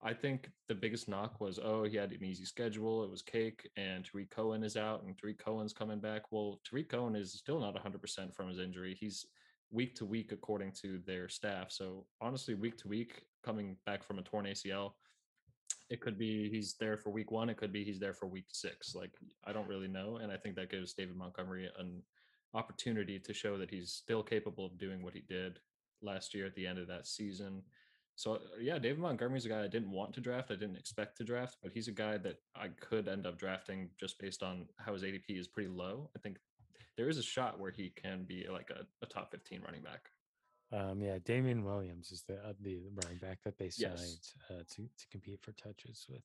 I think the biggest knock was, oh, he had an easy schedule. It was cake, and Tarik Cohen is out, and Tarik Cohen's coming back. Well, Tarik Cohen is still not 100% from his injury. He's week to week, according to their staff. So honestly, week to week, coming back from a torn ACL, it could be he's there for week one. It could be he's there for week six. Like I don't really know, and I think that gives David Montgomery an opportunity to show that he's still capable of doing what he did last year at the end of that season. So uh, yeah, David Montgomery's a guy I didn't want to draft. I didn't expect to draft, but he's a guy that I could end up drafting just based on how his ADP is pretty low. I think there is a shot where he can be like a, a top 15 running back. Um, yeah, Damien Williams is the uh, the running back that they signed Yes. uh, to to compete for touches with,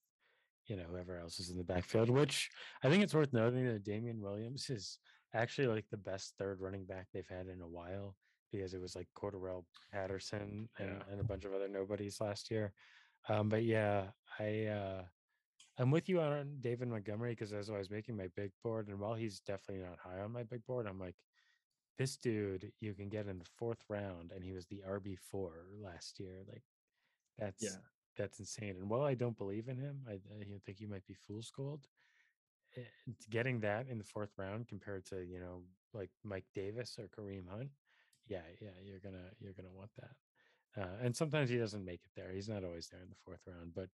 you know, whoever else is in the backfield. Which I think it's worth noting that Damien Williams is actually like the best third running back they've had in a while because it was like Cordarrelle Patterson and, Yeah. and a bunch of other nobodies last year. Um, but yeah, I uh, I'm with you on David Montgomery because as I was making my big board, and while he's definitely not high on my big board, I'm like, this dude you can get in the fourth round, and he was the RB four last year. Like, that's Yeah. that's insane. And while I don't believe in him, I, I think he might be fool's gold. eh, Getting that in the fourth round compared to you know like Mike Davis or Kareem Hunt, yeah, yeah, you're gonna you're gonna want that. Uh, and sometimes he doesn't make it there. He's not always there in the fourth round, but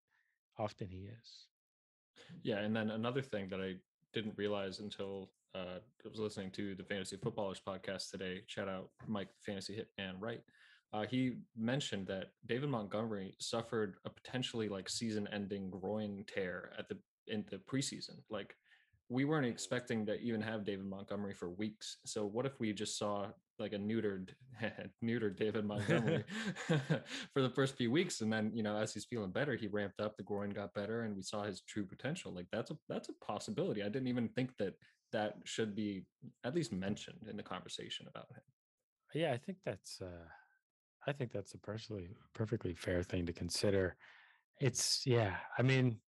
often he is. Yeah, and then another thing that I didn't realize until uh, I was listening to the Fantasy Footballers podcast today. Shout out Mike Fantasy Hitman Right. Uh, he mentioned that David Montgomery suffered a potentially like season-ending groin tear at the in the preseason. Like we weren't expecting to even have David Montgomery for weeks. So what if we just saw like a neutered neutered David Montgomery for the first few weeks, and then you know as he's feeling better, he ramped up, the groin got better, and we saw his true potential. Like that's a that's a possibility. I didn't even think that that should be at least mentioned in the conversation about him. Yeah, I think that's uh I think that's a personally perfectly fair thing to consider. It's yeah, I mean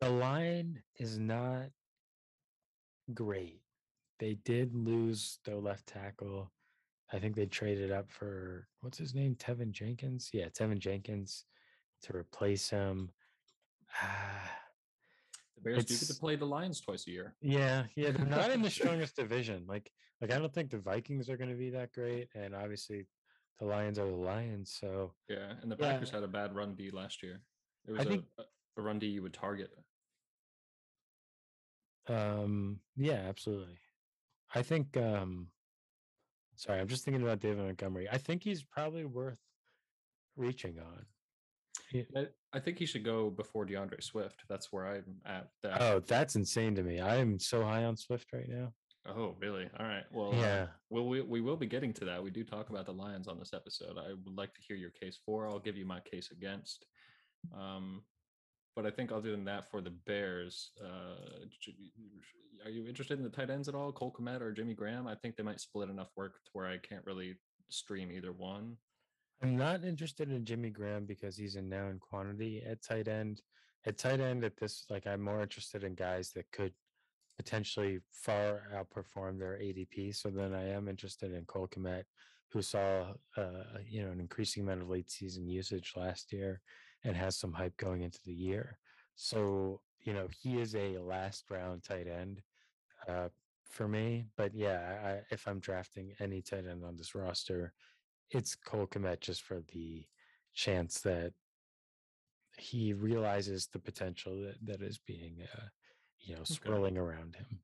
the line is not great. They did lose their left tackle. I think they traded up for what's his name? Teven Jenkins. Yeah, Teven Jenkins to replace him. Ah, The Bears do get to play the Lions twice a year. Yeah, yeah, they're not in the strongest division. Like, like I don't think the Vikings are going to be that great, and obviously, the Lions are the Lions. So Yeah, and the Yeah. Packers had a bad run D last year. It was I a, think- a run D you would target. Um, yeah, absolutely. I think um sorry, I'm just thinking about David Montgomery. I think he's probably worth reaching on. He- I, I think he should go before D'Andre Swift. That's where I'm at. That. oh, that's insane to me. I am so high on Swift right now. Oh, really? All right. Well, uh, Yeah. well, we, we will be getting to that. We do talk about the Lions on this episode. I would like to hear your case for. I'll give you my case against. Um, but I think other than that, for the Bears, uh, are you interested in the tight ends at all, Cole Kmet or Jimmy Graham? I think they might split enough work to where I can't really stream either one. I'm not interested in Jimmy Graham because he's a known quantity at tight end. At tight end, at this, like, I'm more interested in guys that could potentially far outperform their ADP. So then I am interested in Cole Kmet, who saw, uh, you know, an increasing amount of late season usage last year and has some hype going into the year. So, you know, he is a last round tight end uh, for me. But yeah, I, if I'm drafting any tight end on this roster, it's Cole Kmet just for the chance that he realizes the potential that, that is being, uh, you know, swirling around him.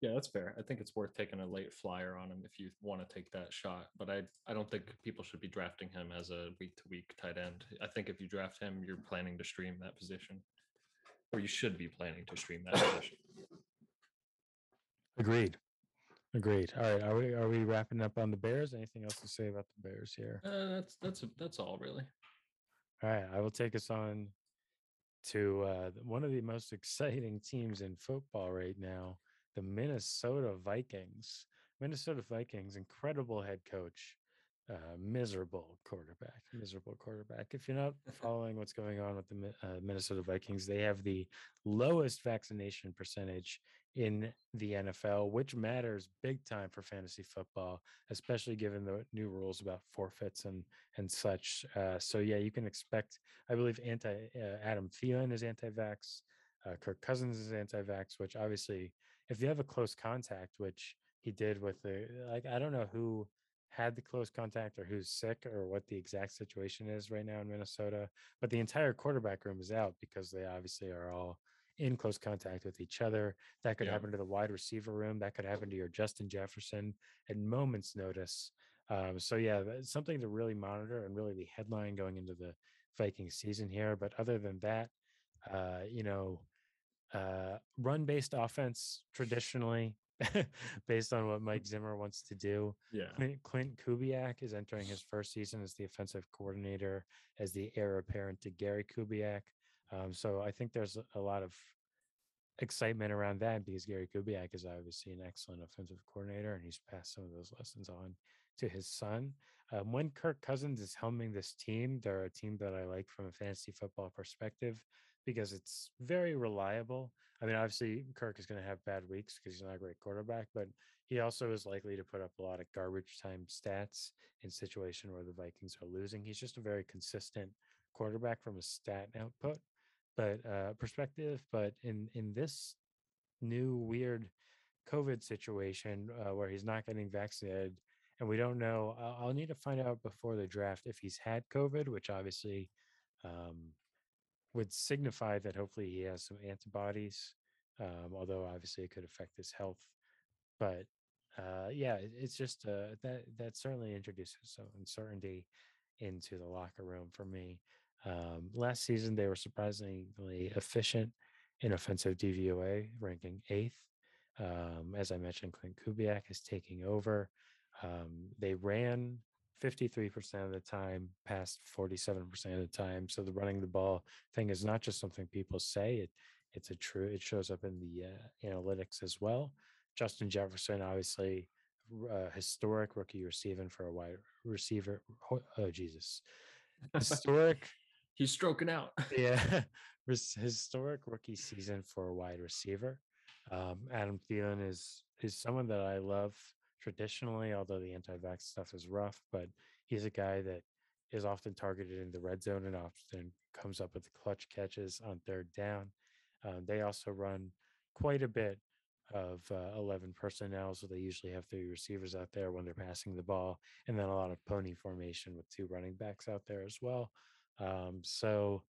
Yeah, that's fair. I think it's worth taking a late flyer on him if you want to take that shot. But I I don't think people should be drafting him as a week to week tight end. I think if you draft him, you're planning to stream that position. Or you should be planning to stream that position. Agreed. Agreed. All right. Are we are we wrapping up on the Bears? Anything else to say about the Bears here? Uh, that's that's that's all really. All right. I will take us on to uh, one of the most exciting teams in football right now, the Minnesota Vikings. Minnesota Vikings, incredible head coach, uh, miserable quarterback, miserable quarterback. If you're not following what's going on with the uh, Minnesota Vikings, they have the lowest vaccination percentage in the NFL, which matters big time for fantasy football, especially given the new rules about forfeits and and such. Uh, so yeah, you can expect. I believe anti uh, Adam Thielen is anti-vax. Uh, Kirk Cousins is anti-vax, which obviously, if you have a close contact, which he did with the like, I don't know who had the close contact or who's sick or what the exact situation is right now in Minnesota, but the entire quarterback room is out because they obviously are all in close contact with each other. That could Yeah. happen to the wide receiver room. That could happen to your Justin Jefferson at moment's notice. Um, so yeah, something to really monitor and really the headline going into the Viking season here. But other than that, uh, you know, uh, run-based offense traditionally, based on what Mike Zimmer wants to do. Yeah. Clint, Clint Kubiak is entering his first season as the offensive coordinator, as the heir apparent to Gary Kubiak. Um, so I think there's a- a lot of excitement around that because Gary Kubiak is obviously an excellent offensive coordinator and he's passed some of those lessons on to his son. Um, when Kirk Cousins is helming this team, they're a team that I like from a fantasy football perspective because it's very reliable. I mean, obviously, Kirk is going to have bad weeks because he's not a great quarterback, but he also is likely to put up a lot of garbage time stats in situation where the Vikings are losing. He's just a very consistent quarterback from a stat output, but uh, perspective. But in in this new weird COVID situation uh, where he's not getting vaccinated, and we don't know. I'll, need to find out before the draft if he's had COVID, which obviously um, would signify that hopefully he has some antibodies. Um, although obviously it could affect his health, but uh, yeah, it, it's just uh, that that certainly introduces some uncertainty into the locker room for me. Um, last season, they were surprisingly efficient in offensive DVOA, ranking eighth. Um, as I mentioned, Clint Kubiak is taking over. Um, they ran 53% of the time, passed 47% of the time. So the running the ball thing is not just something people say; it it's a true. It shows up in the uh, analytics as well. Justin Jefferson, obviously, uh, historic rookie receiving for a wide receiver. Oh Jesus, historic. He's stroking out. yeah, historic rookie season for a wide receiver. Um, Adam Thielen is is someone that I love traditionally, although the anti-vax stuff is rough. But he's a guy that is often targeted in the red zone and often comes up with clutch catches on third down. Um, they also run quite a bit of uh, 11 personnel. So they usually have three receivers out there when they're passing the ball, and then a lot of pony formation with two running backs out there as well. Um, so,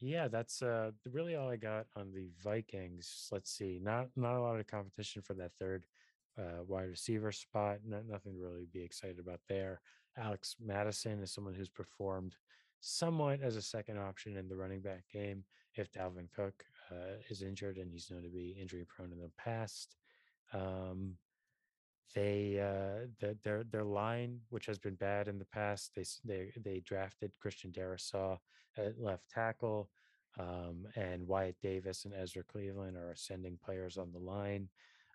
yeah, that's uh, really all I got on the Vikings. Let's see, not not a lot of competition for that third uh, wide receiver spot. Not, nothing to really be excited about there. Alex Mattison is someone who's performed somewhat as a second option in the running back game if Dalvin Cook uh, is injured and he's known to be injury prone in the past. Um, they uh, the, their their line, which has been bad in the past, they they they drafted Christian Darrisaw at left tackle, um, and Wyatt Davis and Ezra Cleveland are ascending players on the line.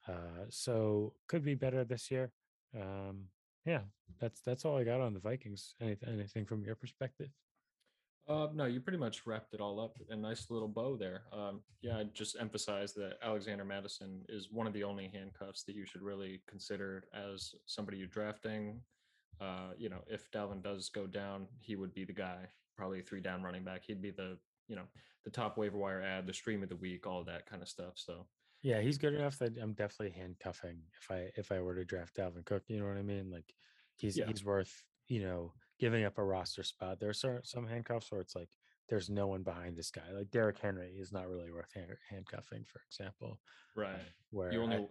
Uh, so could be better this year. Um, yeah, that's that's all I got on the Vikings. Anything anything from your perspective? Uh, no, you pretty much wrapped it all up. A nice little bow there. Um, yeah, I just emphasize that Alexander Mattison is one of the only handcuffs that you should really consider as somebody you're drafting. Uh, you know, if Dalvin does go down, he would be the guy, probably three down running back. He'd be the, you know, the top waiver wire ad, the stream of the week, all that kind of stuff. So yeah, he's good enough that I'm definitely handcuffing if I if I were to draft Dalvin Cook. You know what I mean? Like he's yeah. he's worth you know giving up a roster spot. There are some handcuffs where it's like there's no one behind this guy. Like Derrick Henry is not really worth handcuffing, for example. Uh, right. Where you only, I,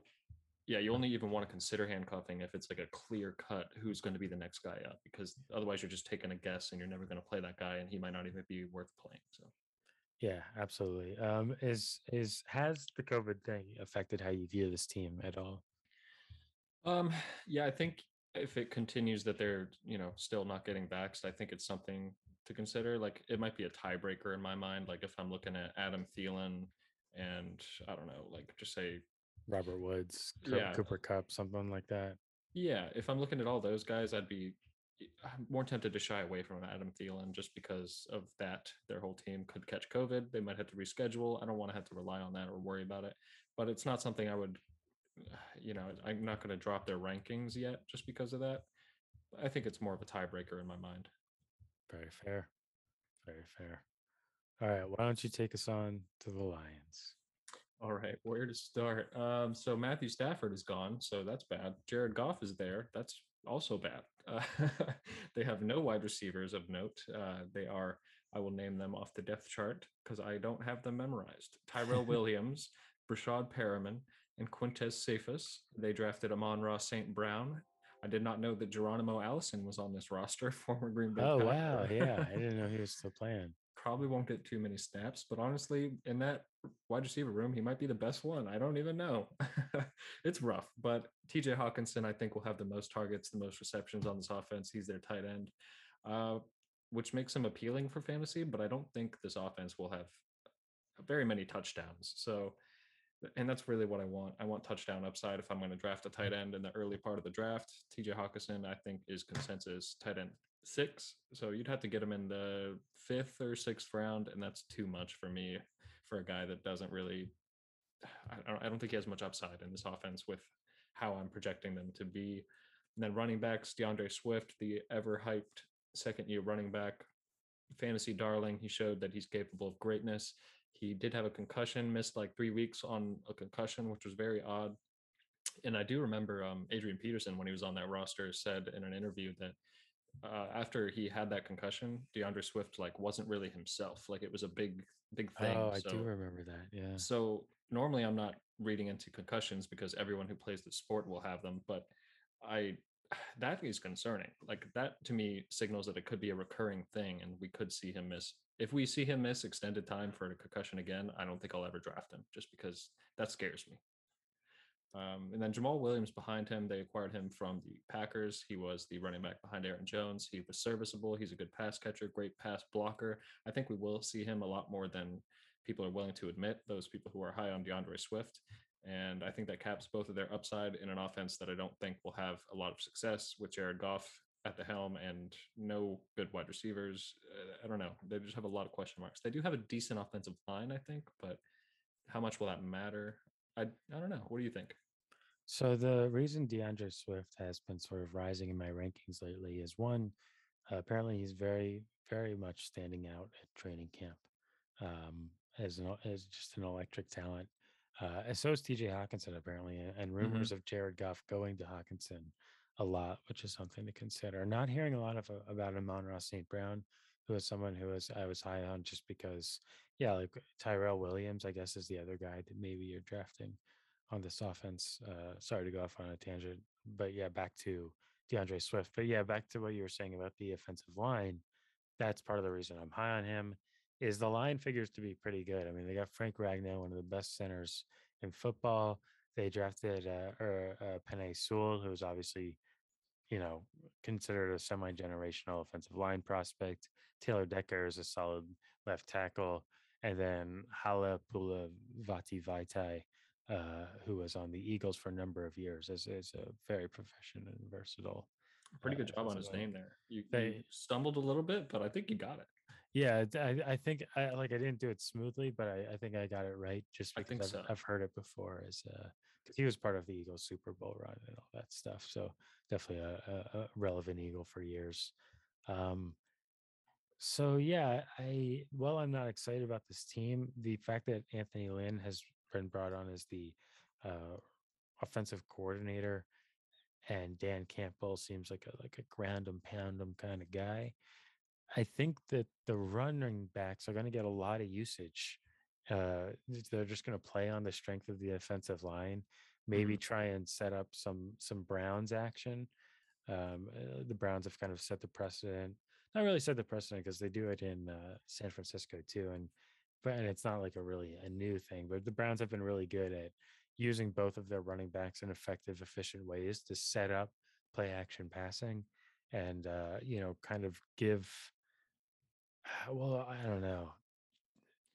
yeah, you only even want to consider handcuffing if it's like a clear cut who's going to be the next guy up, because otherwise you're just taking a guess and you're never going to play that guy, and he might not even be worth playing. So. Yeah, absolutely. Um, is is has the COVID thing affected how you view this team at all? Um, yeah, I think if it continues that they're you know still not getting vaxxed, I think it's something to consider. Like it might be a tiebreaker in my mind. Like if I'm looking at Adam Thielen and I don't know, like just say Robert Woods, yeah. Cooper Kupp, something like that. Yeah, if I'm looking at all those guys, I'd be I'm more tempted to shy away from Adam Thielen just because of that. Their whole team could catch COVID. They might have to reschedule. I don't want to have to rely on that or worry about it. But it's not something I would, you know, I'm not going to drop their rankings yet just because of that. I think it's more of a tiebreaker in my mind. Very fair. Very fair. All right. Why don't you take us on to the Lions? All right, where to start? Um, so Matthew Stafford is gone, so that's bad. Jared Goff is there. That's also bad. Uh, they have no wide receivers of note. Uh, they are, I will name them off the depth chart because I don't have them memorized. Tyrell Williams, Breshad Perriman, and Quintez Cephus. They drafted Amon-Ra St. Brown. I did not know that Geronimo Allison was on this roster, former Green Bay. Oh, Packer. wow. Yeah. I didn't know he was still playing. Probably won't get too many snaps, but honestly, in that wide receiver room, he might be the best one. I don't even know. it's rough, but TJ Hockenson, I think, will have the most targets, the most receptions on this offense. He's their tight end, uh, which makes him appealing for fantasy, but I don't think this offense will have very many touchdowns. So and that's really what I want. I want touchdown upside if I'm going to draft a tight end in the early part of the draft. TJ Hockenson, I think, is consensus tight end six. So you'd have to get him in the fifth or sixth round, and that's too much for me for a guy that doesn't really. I don't, think he has much upside in this offense with how I'm projecting them to be. And then running backs, D'Andre Swift, the ever hyped second year running back, fantasy darling. He showed that he's capable of greatness. He did have a concussion, missed like three weeks on a concussion, which was very odd. And I do remember um, Adrian Peterson, when he was on that roster, said in an interview that uh, after he had that concussion, D'Andre Swift like wasn't really himself. Like it was a big, big thing. Oh, I so, do remember that. Yeah. So normally I'm not reading into concussions because everyone who plays the sport will have them, but I that is concerning. Like that to me signals that it could be a recurring thing and we could see him miss. If we see him miss extended time for a concussion again, I don't think I'll ever draft him just because that scares me. Um, and then Jamaal Williams behind him, they acquired him from the Packers. He was the running back behind Aaron Jones. He was serviceable. He's a good pass catcher, great pass blocker. I think we will see him a lot more than people are willing to admit, those people who are high on D'Andre Swift. And I think that caps both of their upside in an offense that I don't think will have a lot of success with Jared Goff at the helm and no good wide receivers. Uh, I don't know. They just have a lot of question marks. They do have a decent offensive line, I think, but how much will that matter? I I don't know. What do you think? So the reason D'Andre Swift has been sort of rising in my rankings lately is one, uh, apparently he's very, very much standing out at training camp um, as an, as just an electric talent. Uh, and so is TJ Hockenson apparently, and, and rumors Mhm. of Jared Goff going to Hockenson a lot, which is something to consider. Not hearing a lot of uh, about Amon-Ra St. Brown, who is someone who was I was high on just because, yeah, like Tyrell Williams, I guess, is the other guy that maybe you're drafting on this offense. Uh, sorry to go off on a tangent, but yeah, back to D'Andre Swift. But yeah, back to what you were saying about the offensive line. That's part of the reason I'm high on him. Is the line figures to be pretty good. I mean, they got Frank Ragnow, one of the best centers in football. They drafted uh, er, uh, Sewell, who's obviously, you know, considered a semi-generational offensive line prospect. Taylor Decker is a solid left tackle, and then Hala Pula Vati Vaitai, uh, who was on the Eagles for a number of years, is, is a very professional and versatile. Pretty uh, good job on his name there. You, you They- stumbled a little bit, but I think you got it. Yeah, I, I think I like I didn't do it smoothly, but I, I think I got it right just I because think I've, so. I've heard it before as uh 'cause he was part of the Eagles Super Bowl run and all that stuff. So definitely a, a, a relevant Eagle for years. Um, so yeah, I well, I'm not excited about this team. The fact that Anthony Lynn has been brought on as the uh, offensive coordinator, and Dan Campbell seems like a like a ground and pound kind of guy. I think that the running backs are going to get a lot of usage. Uh, they're just going to play on the strength of the offensive line. Maybe try and set up some some Browns action. Um, uh, the Browns have kind of set the precedent. Not really set the precedent because they do it in uh, San Francisco too, and and it's not like a really a new thing. But the Browns have been really good at using both of their running backs in effective, efficient ways to set up play action passing, and uh, you know, kind of give well, I don't know.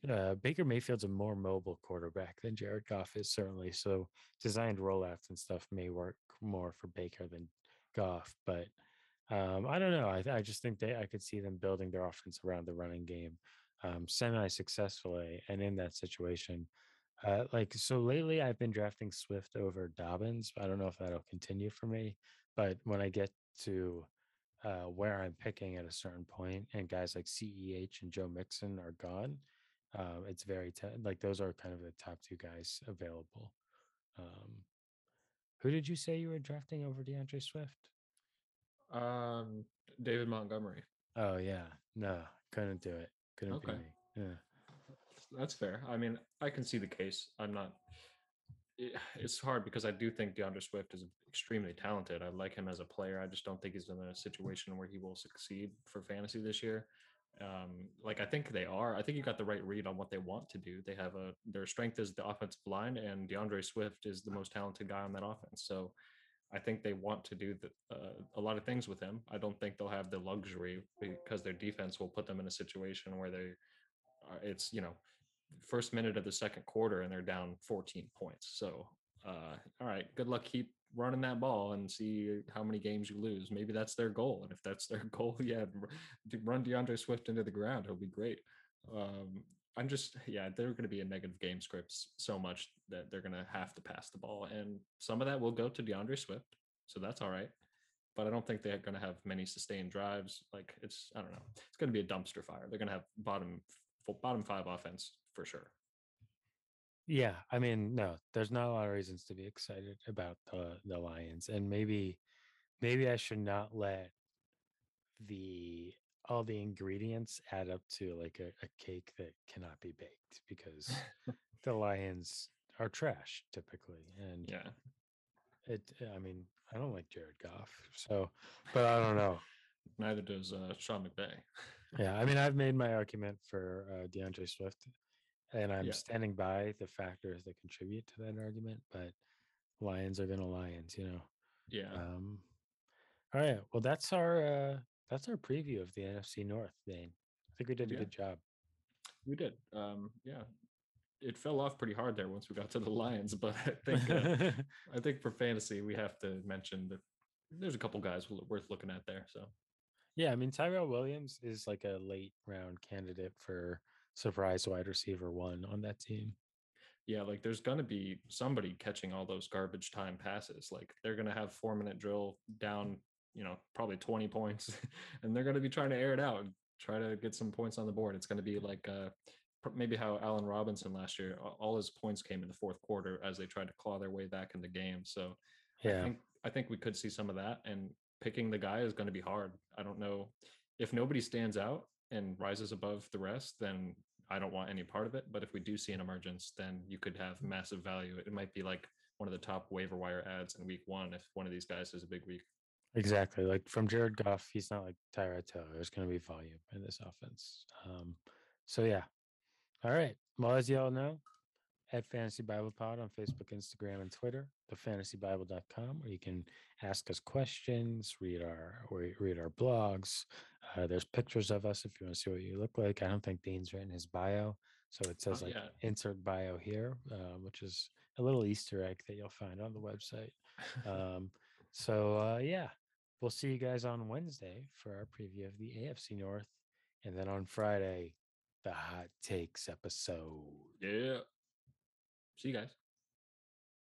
Uh, Baker Mayfield's a more mobile quarterback than Jared Goff is certainly. So designed rollouts and stuff may work more for Baker than Goff. But um, I don't know. I, I just think they I could see them building their offense around the running game um, semi successfully. And in that situation, uh, like so lately, I've been drafting Swift over Dobbins. I don't know if that'll continue for me, but when I get to uh, where I'm picking at a certain point, and guys like CEH and Joe Mixon are gone. Um, it's very te- like those are kind of the top two guys available. Um, who did you say you were drafting over D'Andre Swift? Um, David Montgomery. Oh yeah, no, couldn't do it. Couldn't be Okay. me. Yeah. That's fair. I mean, I can see the case. I'm not. it- It's hard because I do think D'Andre Swift is extremely talented. I like him as a player. I just don't think he's in a situation where he will succeed for fantasy this year. Um, like I think they are. I think you got the right read on what they want to do. They have a their strength is the offensive line, and D'Andre Swift is the most talented guy on that offense. So I think they want to do the, uh, a lot of things with him. I don't think they'll have the luxury because their defense will put them in a situation where they, uh, it's you know, first minute of the second quarter and they're down 14 points. So, uh, all right, good luck. Keep running that ball and see how many games you lose. Maybe that's their goal. And if that's their goal, yeah, run D'Andre Swift into the ground. It'll be great. Um, I'm just, yeah, they're going to be in negative game scripts so much that they're going to have to pass the ball. And some of that will go to D'Andre Swift. So that's all right. But I don't think they're going to have many sustained drives. Like it's, I don't know, it's going to be a dumpster fire. They're going to have bottom, bottom five offense for sure. Yeah, I mean, no, there's not a lot of reasons to be excited about the the Lions, and maybe, maybe I should not let the all the ingredients add up to like a, a cake that cannot be baked because the Lions are trash typically, and Yeah. it. I mean, I don't like Jared Goff, so, but I don't know. Neither does uh, Sean McVay Yeah, I mean, I've made my argument for uh, D'Andre Swift, and I'm Yeah. standing by the factors that contribute to that argument. But Lions are gonna Lions, you know. Yeah. Um, all right, well, that's our uh, that's our preview of the NFC North, Dane. I think we did a Yeah. good job. We did. Um, yeah. It fell off pretty hard there once we got to the Lions, but I think uh, I think for fantasy we have to mention that there's a couple guys worth looking at there. So yeah, I mean Tyrell Williams is like a late round candidate for surprise wide receiver one on that team. yeah, like there's gonna be somebody catching all those garbage time passes. Like they're gonna have four minute drill down, you know, probably 20 points, and they're gonna be trying to air it out and try to get some points on the board. It's gonna be like uh maybe how Allen Robinson last year, all his points came in the fourth quarter as they tried to claw their way back in the game. So I Yeah, think I think we could see some of that, and picking the guy is going to be hard. I don't know if nobody stands out and rises above the rest, then I don't want any part of it. But if we do see an emergence, then you could have massive value. It might be like one of the top waiver wire ads in week one if one of these guys has a big week. Exactly. Like from Jared Goff, he's not like Tyrod Taylor. There's going to be volume in this offense. Um, so yeah. All right. Well, as you all know, at Fantasy Bible Pod on Facebook, Instagram, and Twitter, thefantasybible.com, where you can ask us questions, read our or read our blogs. Uh, there's pictures of us if you want to see what you look like. I don't think Dean's written his bio, so it says Oh, like yeah. insert bio here, uh, which is a little Easter egg that you'll find on the website. Um, so uh, yeah, we'll see you guys on Wednesday for our preview of the AFC North, and then on Friday, the hot takes episode. yeah. See you guys.